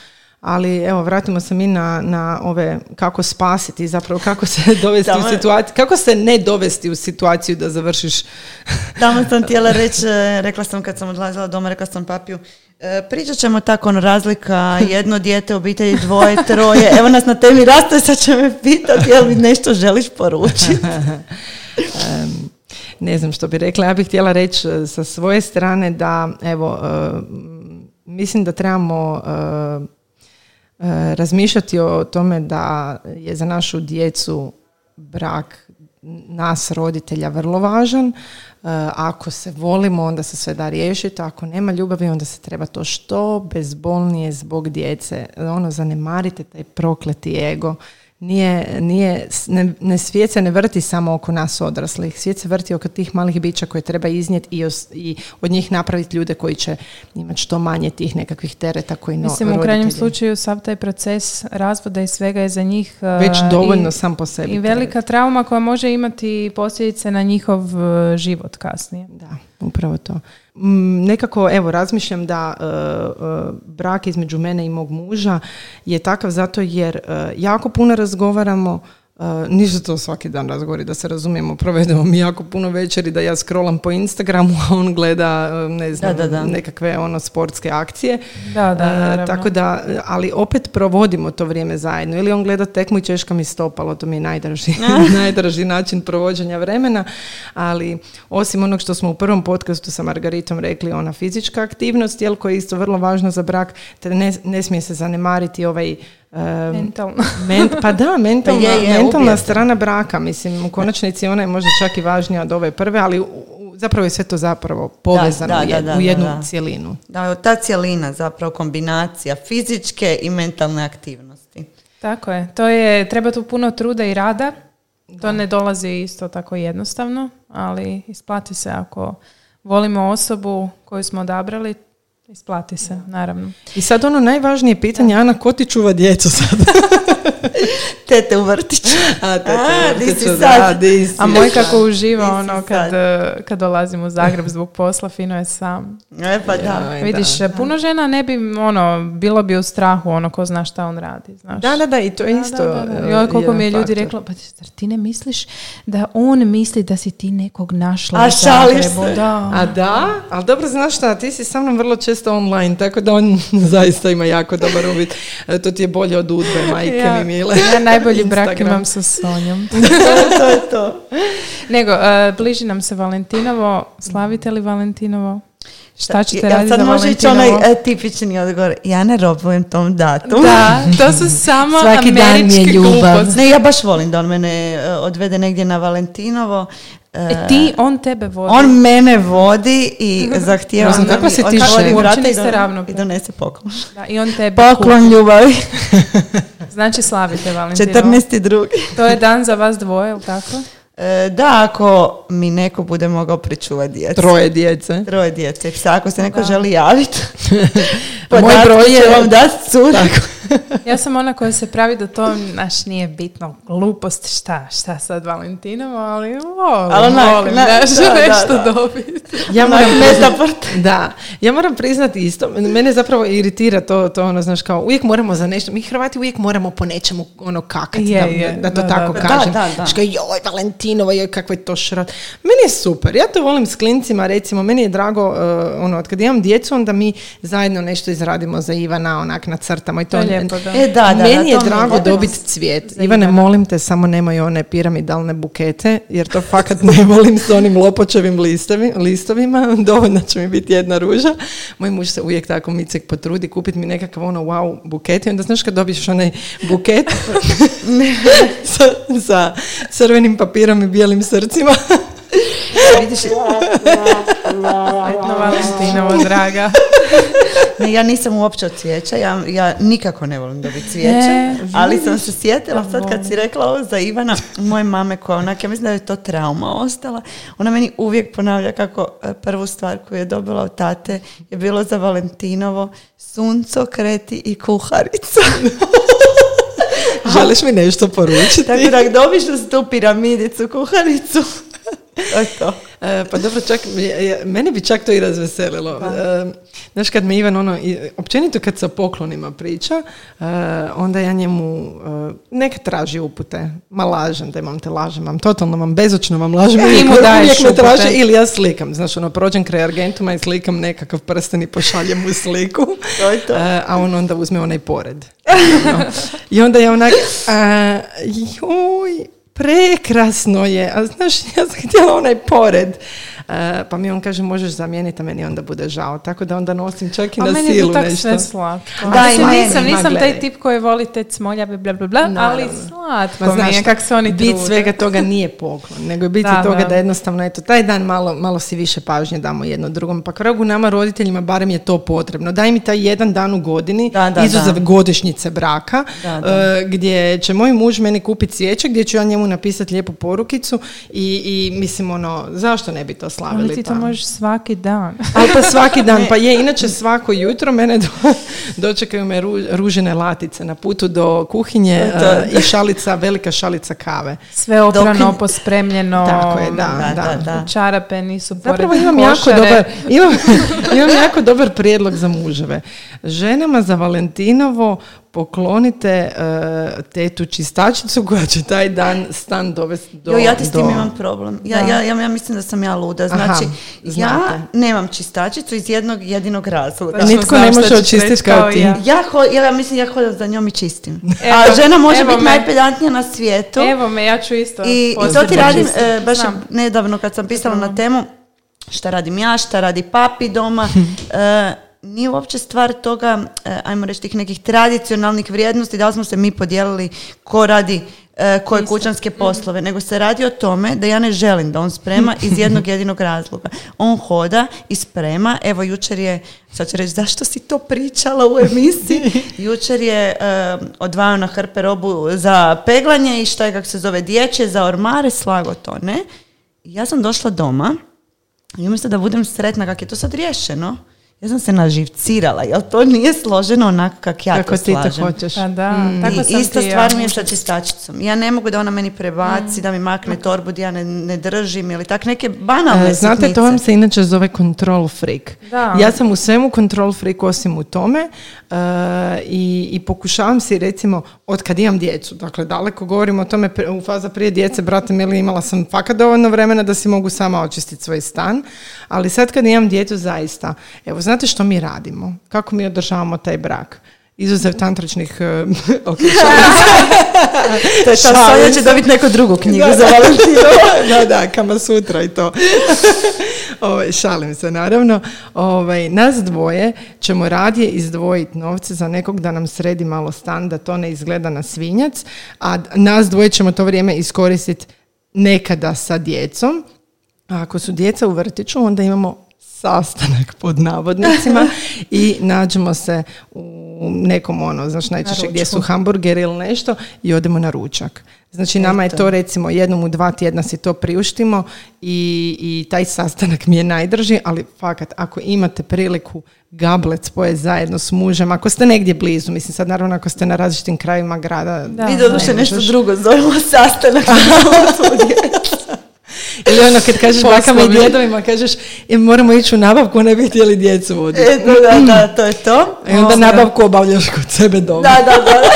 Ali evo, vratimo se mi na, na ove kako spasiti, zapravo kako se [LAUGHS] dovesti u Tamo- situaciju, kako se ne dovesti u situaciju da završiš [LAUGHS] Tamo sam htjela reći, e, rekla sam kad sam odlazila doma, rekla sam papiju, e, pričat ćemo tako, ono, razlika, jedno dijete, obitelji, dvoje, [LAUGHS] troje, evo nas na temi raste, sad će me pitati jel mi nešto želiš poručiti. Em, ne znam što bi rekla, ja bih htjela reći e, sa svoje strane da evo mislim da trebamo razmišljati o tome da je za našu djecu brak nas roditelja vrlo važan. E, ako se volimo onda se sve da riješiti, ako nema ljubavi onda se treba to što bezbolnije zbog djece. Ono zanemarite taj prokleti ego. Nije, nije, ne, ne, svijet se ne vrti samo oko nas odraslih, svijet se vrti oko tih malih bića koje treba iznijeti i, os- i od njih napraviti ljude koji će imati što manje tih nekakvih tereta koji no, Mislim, u krajnjem slučaju sav taj proces razvoda i svega je za njih uh, već dovoljno i, sam po sebi. i velika trauma koja može imati posljedice na njihov uh, život kasnije. Da, upravo to. Mm, nekako, evo, razmišljam da e, brak između mene i mog muža je takav zato jer e, jako puno razgovaramo, e, nisu to svaki dan razgovori, da se razumijemo, provedemo mi jako puno večeri da ja scrollam po Instagramu, [LAUGHS] a on gleda, e, ne znam, Da, da, da. nekakve ono sportske akcije. Da, da, naravno. tako da, ali opet provodimo to vrijeme zajedno. Ili on gleda tekmu i češka mi stopalo, to mi je najdraži, [LAUGHS] [LAUGHS] najdraži način provođenja vremena. Ali osim onog što smo u prvom podcastu sa Margaritom rekli, ona fizička aktivnost, jel, koja je isto vrlo važna za brak, te ne, ne smije se zanemariti ovaj e, Mentalno. [LAUGHS] Men, pa da, mentalna, Pa je, je, mentalna strana braka, mislim, u konačnici ona je možda čak i važnija od ove prve, ali u- u- zapravo je sve to zapravo povezano da, u, da, jed- da, u jednu da. cjelinu. Da, ta cjelina, zapravo kombinacija fizičke i mentalne aktivnosti. Tako je. To je, treba tu puno truda i rada. To ne dolazi isto tako jednostavno, ali isplati se ako volimo osobu koju smo odabrali, isplati se, naravno. I sad ono najvažnije pitanje, Ana, ko ti čuva djecu sad? [LAUGHS] Tete u vrtiću. A, te, A, di si da, sad? di si. A moj kako uživa si ono kad, eh, kad dolazim u Zagreb zbog posla, fino je sam. E, pa da. Joj, Vidiš, da. puno žena ne bi, ono, bilo bi u strahu, ono, ko zna šta on radi, znaš. Da, da, da, i to je Da, isto. da, da, da. e, Joj, koliko mi je ljudi reklo, pa zar ti ne misliš da on misli da si ti nekog našla A u šališ Zagrebu? se. Da. A da, ali dobro, znaš šta, ti si sa mnom vrlo često online, tako da on [LAUGHS] zaista ima jako dobar uvid. E, To ti je bolje od udbe, majke ja, mi mile. ja najbolji brak imam sa Sonjom. [LAUGHS] to je to. Nego, e, bliži nam se Valentinovo. Slavite li Valentinovo? Šta ćete Ja raditi sad može ići onaj e, tipični odgovor. Ja ne robujem tom datumu. Da, to su samo Svaki dan mi je američke ljubav. gluposti. Ne, ja baš volim da on mene e, odvede negdje na Valentinovo. E, ti, on tebe vodi. On mene vodi i [LAUGHS] zahtijeva da kakva mi si ti žena? vrata Uopće i don- ravnopravni. I donese poklon. Da, I on tebe Poklon ljubavi. kupi. [LAUGHS] Znači slavite Valentinovo. 14. drugi. To je dan za vas dvoje, ili tako? E, da, ako mi neko bude mogao pričuvati djecu. Troje djece. Troje djece. psa. Ako se neko Da. želi javiti, [LAUGHS] Moj broj će vam dati cud. [LAUGHS] Ja sam ona koja se pravi da to naš nije bitno. Glupost, šta, šta sad Valentinovo, ali volim, Ali onak, volim na- nešto, da, da, nešto da. dobiti. [LAUGHS] Ja moram Onak, priznat- metaport. [LAUGHS] Da, ja moram priznati isto. Mene zapravo iritira to, to ono, znaš, kao uvijek moramo za nešto, mi Hrvati uvijek moramo po nečemu ono kakati, Je, da, je, da to da, tako da, da. kažem. Da, da, da. Joj, Valentinovo, joj, kakvo je to šrot. Meni je super, ja to volim s klincima, recimo, meni je drago, uh, ono, od kad imam djecu, onda mi zajedno nešto izradimo za Ivana, onak, nacrtamo i to. To je lijepo, da. E, da, da, da, Meni je drago dobiti cvijet. Ivane, molim te, samo nemoj one piramidalne bukete, jer to fakat ne volim s onim lopočevim listovi, listovima. Dovoljno će mi biti jedna ruža. Moj muž se uvijek tako micek potrudi kupiti mi nekakav ono wow buket i onda znaš kad dobiješ onaj buket sa, sa crvenim papirom i bijelim srcima. Vidiš, Valentinovo, draga. [LAUGHS] ne, ja nisam uopće od cvijeća, ja, ja nikako ne volim dobiti cvijeće, Ne, ali sam se sjetila sad kad si rekla ovo za Ivana, moje mame koja onak, ja mislim da je to trauma ostala, ona meni uvijek ponavlja kako e, prvu stvar koju je dobila od tate je bilo za Valentinovo sunco, kreti i kuharica. [LAUGHS] Želiš mi nešto poručiti? Tako da dobiš tu piramidicu, kuharicu, [LAUGHS] To. E, pa dobro, čak, meni bi čak to i razveselilo. E, znaš, kad mi Ivan, ono, i- općenito kad se o poklonima priča, e, onda ja njemu e, neka traži upute. Ma lažem, da imam te lažem, vam totalno vam bezočno vam lažem. Ti uvijek, mu daješ uvijek me upute. ili ja slikam. Znaš, ono, prođem kraj Argentuma i slikam nekakav prsten i pošaljem mu sliku. To je to. E, a on onda uzme onaj pored. [LAUGHS] No. I onda ja onak, a, joj, prekrasno je, a znaš, ja sam htjela onaj pored. E, pa mi on kaže, možeš zamijeniti, a meni onda bude žao. Tako da onda nosim čak i A na meni je silu to tako nešto. sve slatko. Da, i meni. nisam, nisam taj tip koji voli te smoljavi, bla, bla, bla, ali slatko Ma mi je, kak se oni bit trude. svega toga nije poklon, nego je bit Da, toga da. da. jednostavno, eto, taj dan malo, malo si više pažnje damo jedno drugom. Pa kragu nama roditeljima barem je to potrebno. Daj mi taj jedan dan u godini, Da, da, izuzev da. godišnjice braka, Da, da. e, gdje će moj muž meni kupiti cvijeće, gdje ću ja njemu napisati lijepu porukicu i, i mislim, ono, zašto ne bi to slavili? Ali ti to možeš svaki dan. [LAUGHS] Ali pa svaki dan, pa je, inače svako jutro mene do, dočekaju me ru- ružine latice na putu do kuhinje e, i šalica, velika šalica kave. Sve oprano, Dok- pospremljeno. Tako je, da, Da, da. da, da. Čarape nisu pored Zapravo imam jako, košare. dobar, imam, [LAUGHS] imam jako dobar prijedlog za muževe. Ženama za Valentinovo poklonite e, tetu čistačicu koja će taj dan stan dovesti do... Jo, ja ti s tim do- imam problem. Ja, ja, ja, ja mislim da sam ja luda. Aha, Znači, znate. ja nemam čistačicu iz jednog jedinog razloga. Točno Nitko znam ne može očistiti kao ti. ja. Ja, ho, ja mislim ja hodam za njom i čistim. Evo, A žena može biti me. najpeljantnija na svijetu. Evo me, ja ću isto. I, i to ti radim, e, baš Znam. nedavno kad sam pisala na temu šta radim ja, šta radi papi doma, [LAUGHS] e, nije uopće stvar toga, e, ajmo reći, tih nekih tradicionalnih vrijednosti, da li smo se mi podijelili ko radi e, koje kućanske poslove, nego se radi o tome da ja ne želim da on sprema iz jednog [LAUGHS] jedinog razloga. On hoda i sprema, evo jučer je, sad ću reći zašto si to pričala u emisiji, [LAUGHS] jučer je e, odvajao na hrpe robu za peglanje i šta je, kako se zove, dječje, za ormare, slago to, ne? Ja sam došla doma i umjesto da budem sretna kako je to sad riješeno, ja sam se naživcirala, jer to nije složeno onako kak ja Kako to ti to slažem. hoćeš. Pa da, Mm. tako I sam ista ti ja. stvar mi je sa čistačicom. Ja ne mogu da ona meni prebaci, Mm. da mi makne torbu gdje ja ne, ne držim ili tak neke banalne E, Znate, sitnice. to vam se inače zove control freak. Da. Ja sam u svemu control freak osim u tome e, i, i pokušavam si recimo od kad imam djecu, dakle daleko govorim o tome pre- u faza prije djece, brate mili, imala sam fakat dovoljno vremena da si mogu sama očistiti svoj stan, ali sad kad imam djecu zaista, evo znate što mi radimo? Kako mi održavamo taj brak? Izuzev tantričnih e, [LAUGHS] ok, [LAUGHS] Šalim će dobiti neku drugu knjigu Da, za Valentinu. [LAUGHS] da, da, kama sutra i to. Ovaj, šalim se, naravno. Ovaj, nas dvoje ćemo radije izdvojiti novce za nekog da nam sredi malo stan, da to ne izgleda na svinjac, a nas dvoje ćemo to vrijeme iskoristiti nekada sa djecom. A ako su djeca u vrtiću, onda imamo sastanak pod navodnicima [LAUGHS] i nađemo se u nekom ono, znaš najčešće gdje su hamburgeri ili nešto i odemo na ručak. Znači nama je to recimo jednom u dva tjedna si to priuštimo i, i taj sastanak mi je najdrži, ali fakat ako imate priliku gablet spoje zajedno s mužem, ako ste negdje blizu, mislim sad naravno ako ste na različitim krajevima grada, Da. Mi doduše ne nešto drugo zovemo sastanak. [LAUGHS] [LAUGHS] Ili ono kad kažeš bakama i Poslovi. djedovima, kažeš e, moramo ići u nabavku, ne bi htjeli djecu voditi. E, da, da, da, to je to. I onda nabavku obavljaš kod sebe doma. Da, da, da. [LAUGHS]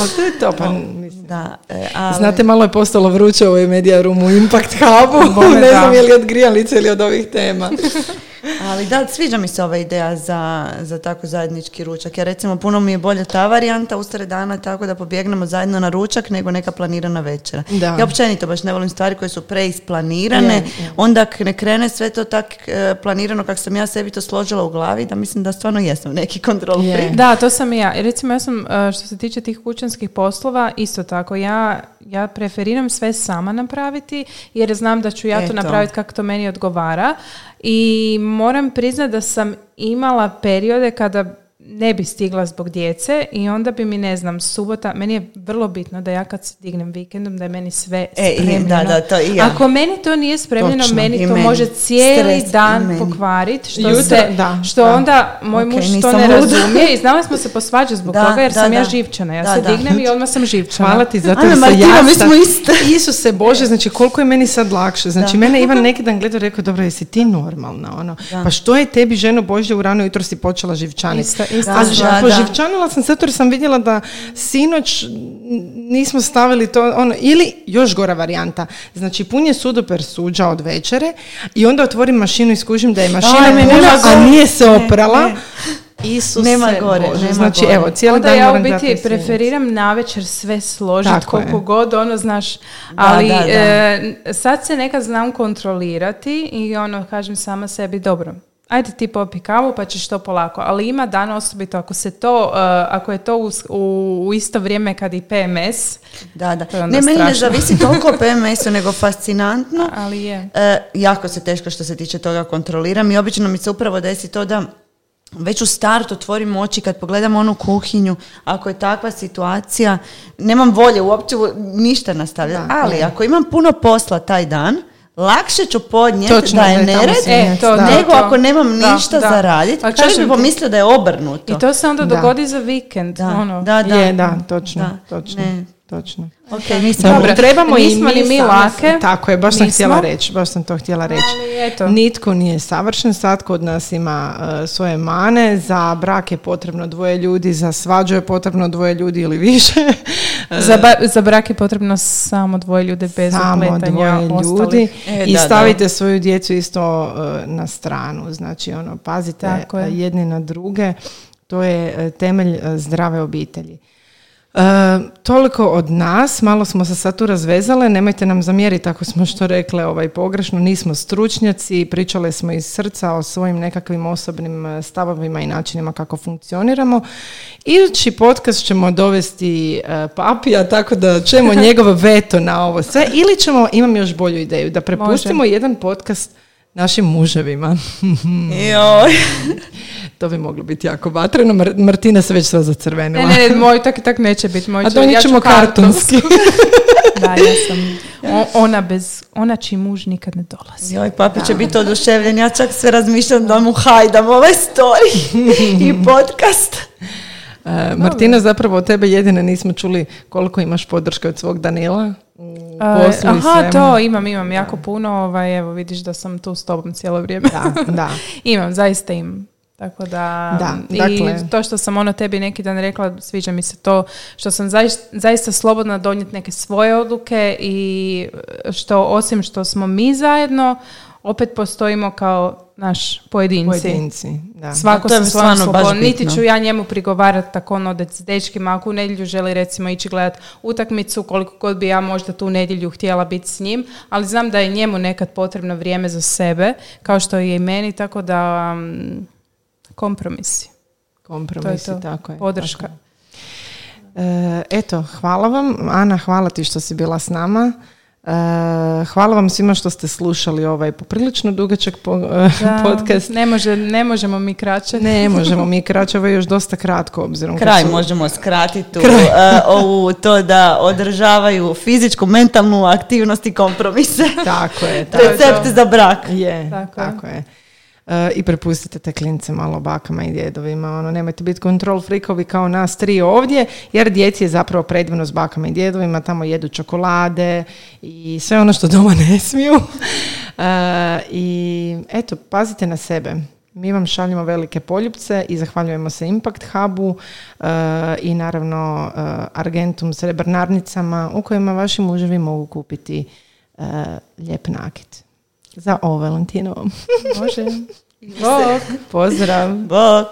Ali to je to, pa mislim. da e, ali- Znate, malo je postalo vruće u ovoj Media Roomu, Impact Hubu, Bome, ne da. znam je li od grijalice ili od ovih tema. [LAUGHS] Ali da, sviđa mi se ova ideja za, za tako zajednički ručak. Ja recimo, puno mi je bolje ta varijanta usred dana tako da pobjegnemo zajedno na ručak nego neka planirana večera. Da. Ja općenito baš ne volim stvari koje su preisplanirane. Je, je. Onda ne krene sve to tak e, planirano kako sam ja sebi to složila u glavi, da mislim da stvarno jesam neki kontrol. Da, to sam i ja. Recimo, ja sam, uh, što se tiče tih kućanskih poslova, isto tako, ja, ja preferiram sve sama napraviti, jer znam da ću ja to Eto. napraviti kako to meni odgovara. I moram priznati da sam imala periode kada ne bi stigla zbog djece i onda bi mi, ne znam, subota, meni je vrlo bitno da ja kad se dignem vikendom, da je meni sve E, i- spremljeno. da, da, to i ja. Ako meni to nije spremljeno, Točno. meni to meni. može cijeli Stres dan pokvariti, što, Jutro, se, da, što da. onda moj Ok, muž to ne luda. razumije i znali smo se posvađati zbog Da, toga jer da, sam ja živčana. Ja Da, se da. dignem i odmah sam živčana. Hvala ti zato Ana Martina, ja mi smo iste. [LAUGHS] Isuse Bože, znači koliko je meni sad lakše. Znači, mene Ivan neki dan gledao i rekao, dobro, jesi ti normalna? Ono? Pa što je tebi, ženo Bože, u rano jutro si počela živčaniti? Da, da, poživčanila sam zato jer sam vidjela da sinoć nismo stavili to, ono, ili još gora varijanta. Znači, pun je sudoper suđa od večere i onda otvorim mašinu i skužim da je mašina Aj, puna, a nije se Ne, oprala. ne. Isuse Nema gore, Bože. nema znači, gore. evo, cijeli Onda dan ja u biti preferiram navečer sve složiti koliko je. god, ono, znaš, ali da, da. e, sad se nekad znam kontrolirati i ono, kažem sama sebi, dobro, ajde ti popi kavu pa ćeš to polako, ali ima dan osobito ako se to, e, ako je to u, u, u isto vrijeme kad i PMS, Da, da. Ne, meni ne zavisi toliko [LAUGHS] o PMS-u, nego fascinantno. ali je. E, jako se teško što se tiče toga kontroliram i obično mi se upravo desi to da već u startu otvorim oči kad pogledam onu kuhinju, ako je takva situacija, nemam volje uopće ništa nastavljati. Ali ako imam puno posla taj dan, lakše ću podnijeti Točno, da je nered, E, to, Da. nego to. ako nemam Da, ništa da. za raditi. Pa Čovjek bi pomislio da je obrnuto. I to se onda Da. dogodi za vikend. Da, ono. da, da. Je, da, točno, Da, točno, ne. Točno. Ok, nisam Dobro, trebamo i nismo mi, ni mi same- lake. Tako je, baš sam Nismo. htjela reći, baš sam to htjela reći. Ali eto. Nitko nije savršen, svatko od nas ima e, svoje mane, za brak je potrebno dvoje ljudi, za svađu je potrebno dvoje ljudi ili više. [LAUGHS] Za, ba- za brak je potrebno samo dvoje ljude bez Samo upletanja dvoje ljudi E, i da, da. stavite svoju djecu isto e, na stranu. Znači, ono, pazite je. jedni na druge. To je e, temelj zdrave obitelji. E, toliko od nas, malo smo se sad tu razvezale, nemojte nam zamjeriti ako smo što rekle ovaj, pogrešno, nismo stručnjaci, pričale smo iz srca o svojim nekakvim osobnim e, stavovima i načinima kako funkcioniramo. Idući podcast ćemo dovesti e, papija, tako da ćemo [LAUGHS] njegov veto na ovo sve, ili ćemo, imam još bolju ideju, da prepustimo jedan podcast našim muževima. [LAUGHS] Joj. [LAUGHS] to bi moglo biti jako vatreno, Mar- Martina se već sva zacrvenila. Ne, ne, moj tak, tak neće biti. Moj A donijet ja ćemo kartonski. [LAUGHS] da, ja sam o- ona bez, ona čiji muž nikad ne dolazi. Joj, papi će biti oduševljen. Ja čak sve razmišljam da mu hajdam ovaj story i podcast. E, Martina, zapravo od tebe jedine nismo čuli koliko imaš podrške od svog Danila u i aha, svemu. to imam, imam jako puno. Ovaj, evo, vidiš da sam tu s tobom cijelo vrijeme. Da, da. [LAUGHS] imam, zaista imam. Tako da, Da, i dakle- to što sam ono tebi neki dan rekla, sviđa mi se to što sam zaista, zaista slobodna donijeti neke svoje odluke i što osim što smo mi zajedno, opet postojimo kao naš pojedinci. Pojedinci, da. Svako Da, to je sa svojom. Niti ću ja njemu prigovarati tako ono da s dečkima ako u nedjelju želi recimo ići gledat utakmicu koliko god bi ja možda tu nedjelju htjela biti s njim, ali znam da je njemu nekad potrebno vrijeme za sebe, kao što je i meni, tako da mm, kompromisi. Kompromisi, To je to. tako je. Podrška. tako je. E, eto, hvala vam. Ana, hvala ti što si bila s nama. E, hvala vam svima što ste slušali ovaj poprilično dugačak po- e, Da, [LAUGHS] podcast. Ne, može, ne možemo mi kraće. Ne [LAUGHS] možemo mi kraće, ovo je još dosta kratko obzirom. Kraj su- možemo skratiti tu, e, ovu to da održavaju fizičku, mentalnu aktivnost i kompromise. Tako je, [LAUGHS] tako je Recept za brak. je. Tako je. Tako je. E, I prepustite te klince malo bakama i djedovima. Ono, nemojte biti kontrol frikovi kao nas tri ovdje, jer djeci je zapravo predivno s bakama i djedovima. Tamo jedu čokolade i sve ono što doma ne smiju. [LAUGHS] E, I eto, pazite na sebe. Mi vam šaljemo velike poljupce i zahvaljujemo se Impact Hubu e, i naravno e, Argentum srebrnarnicama u kojima vaši muževi mogu kupiti e, lijep nakit. Za ovo Valentinovo. [LAUGHS] Može. Bog. Pozdrav. Bok.